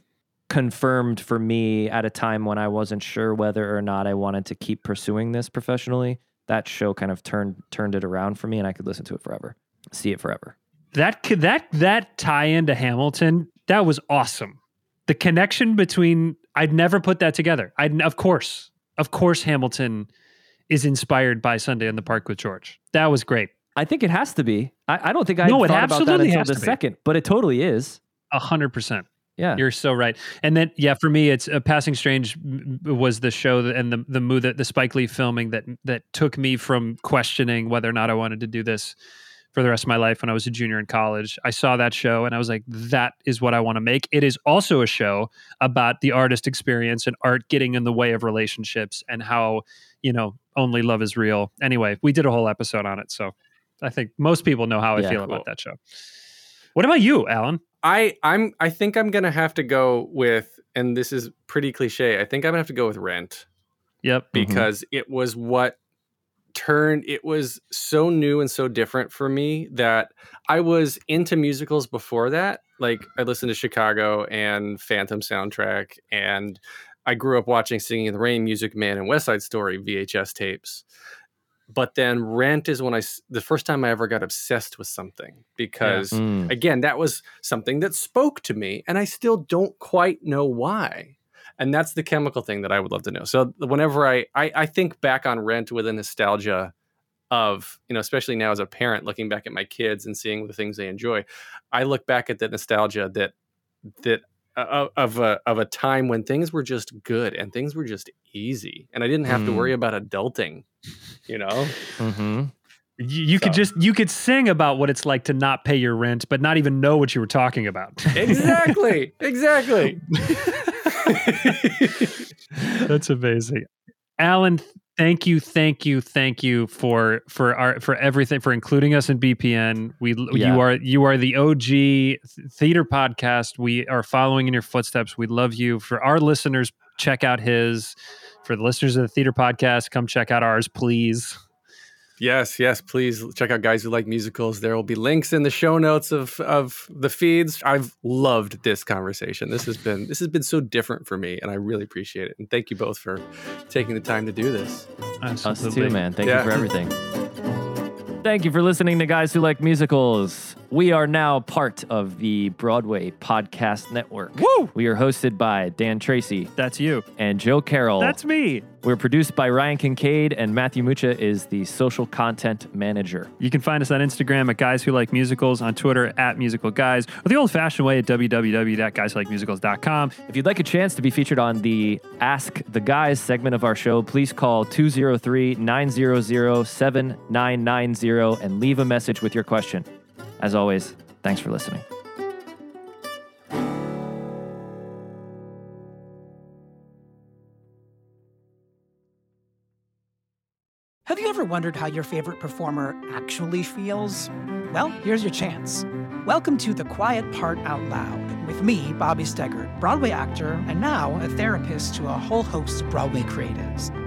confirmed for me at a time when I wasn't sure whether or not I wanted to keep pursuing this professionally. That show kind of turned turned it around for me, and I could listen to it forever, see it forever.
That that that tie into Hamilton, that was awesome. The connection between I'd never put that together. I of course, of course Hamilton is inspired by Sunday in the Park with George. That was great.
I think it has to be. I, I don't think I
No, it
thought about that
absolutely
until
has
the
to be.
second, but it totally is.
A hundred percent.
Yeah.
You're so right. And then, yeah, for me, it's uh, Passing Strange was the show that, and the the movie that the Spike Lee filming that that took me from questioning whether or not I wanted to do this for the rest of my life when I was a junior in college. I saw that show and I was like, that is what I want to make. It is also a show about the artist experience and art getting in the way of relationships and how you know only love is real. Anyway, we did a whole episode on it, so I think most people know how I
Yeah.
feel
Cool.
about that show. What about you, Alan?
I I'm I think I'm gonna have to go with, and this is pretty cliche. I think I'm gonna have to go with Rent
Yep.
Mhm.
because it was what turned. It was so new and so different for me that I was into musicals before that. Like I listened to Chicago and Phantom soundtrack, and I grew up watching Singing in the Rain, Music Man, and West Side Story VHS tapes. But then Rent is when I the first time I ever got obsessed with something because
Mm.
again that was something that spoke to me and i still don't quite know why and that's the chemical thing that i would love to know so whenever i i, I think back on rent with a nostalgia of you know especially now as a parent looking back at my kids and seeing the things they enjoy i look back at that nostalgia that that of a of a time when things were just good and things were just easy and i didn't have to
Mm.
worry about adulting you know
Mhm.
You, you could just you could sing about what it's like to not pay your rent, but not even know what you were talking about.
exactly exactly
That's amazing, Alan. Thank you, thank you, thank you for for our for everything for including us in BPN. We
Yeah.
you are you are the OG theater podcast. We are following in your footsteps. We love you. For our listeners, check out his. For the listeners of the theater podcast, come check out ours, please.
Yes, yes, please check out Guys Who Like Musicals. There will be links in the show notes of of the feeds. I've loved this conversation. This has been this has been so different for me and I really appreciate it. And thank you both for taking the time to do this.
Us
Absolutely.
too, man. Thank
Yeah.
you for everything. Thank you for listening to Guys Who Like Musicals. We are now part of the Broadway Podcast Network.
Woo!
We are hosted by Dan Tracy
That's you.
and Joe Carroll.
That's me.
We're produced by Ryan Kincaid, and Matthew Mucha is the social content manager.
You can find us on Instagram at Guys Who Like Musicals, on Twitter at Musical Guys, or the old fashioned way at www.guyswholikemusicals.com.
If you'd like a chance to be featured on the Ask the Guys segment of our show, please call 203 900 7990 and leave a message with your question. As always, thanks for listening.
Have you ever wondered how your favorite performer actually feels? Well, here's your chance. Welcome to The Quiet Part Out Loud with me, Bobby Steggert, Broadway actor and now a therapist to a whole host of Broadway creatives.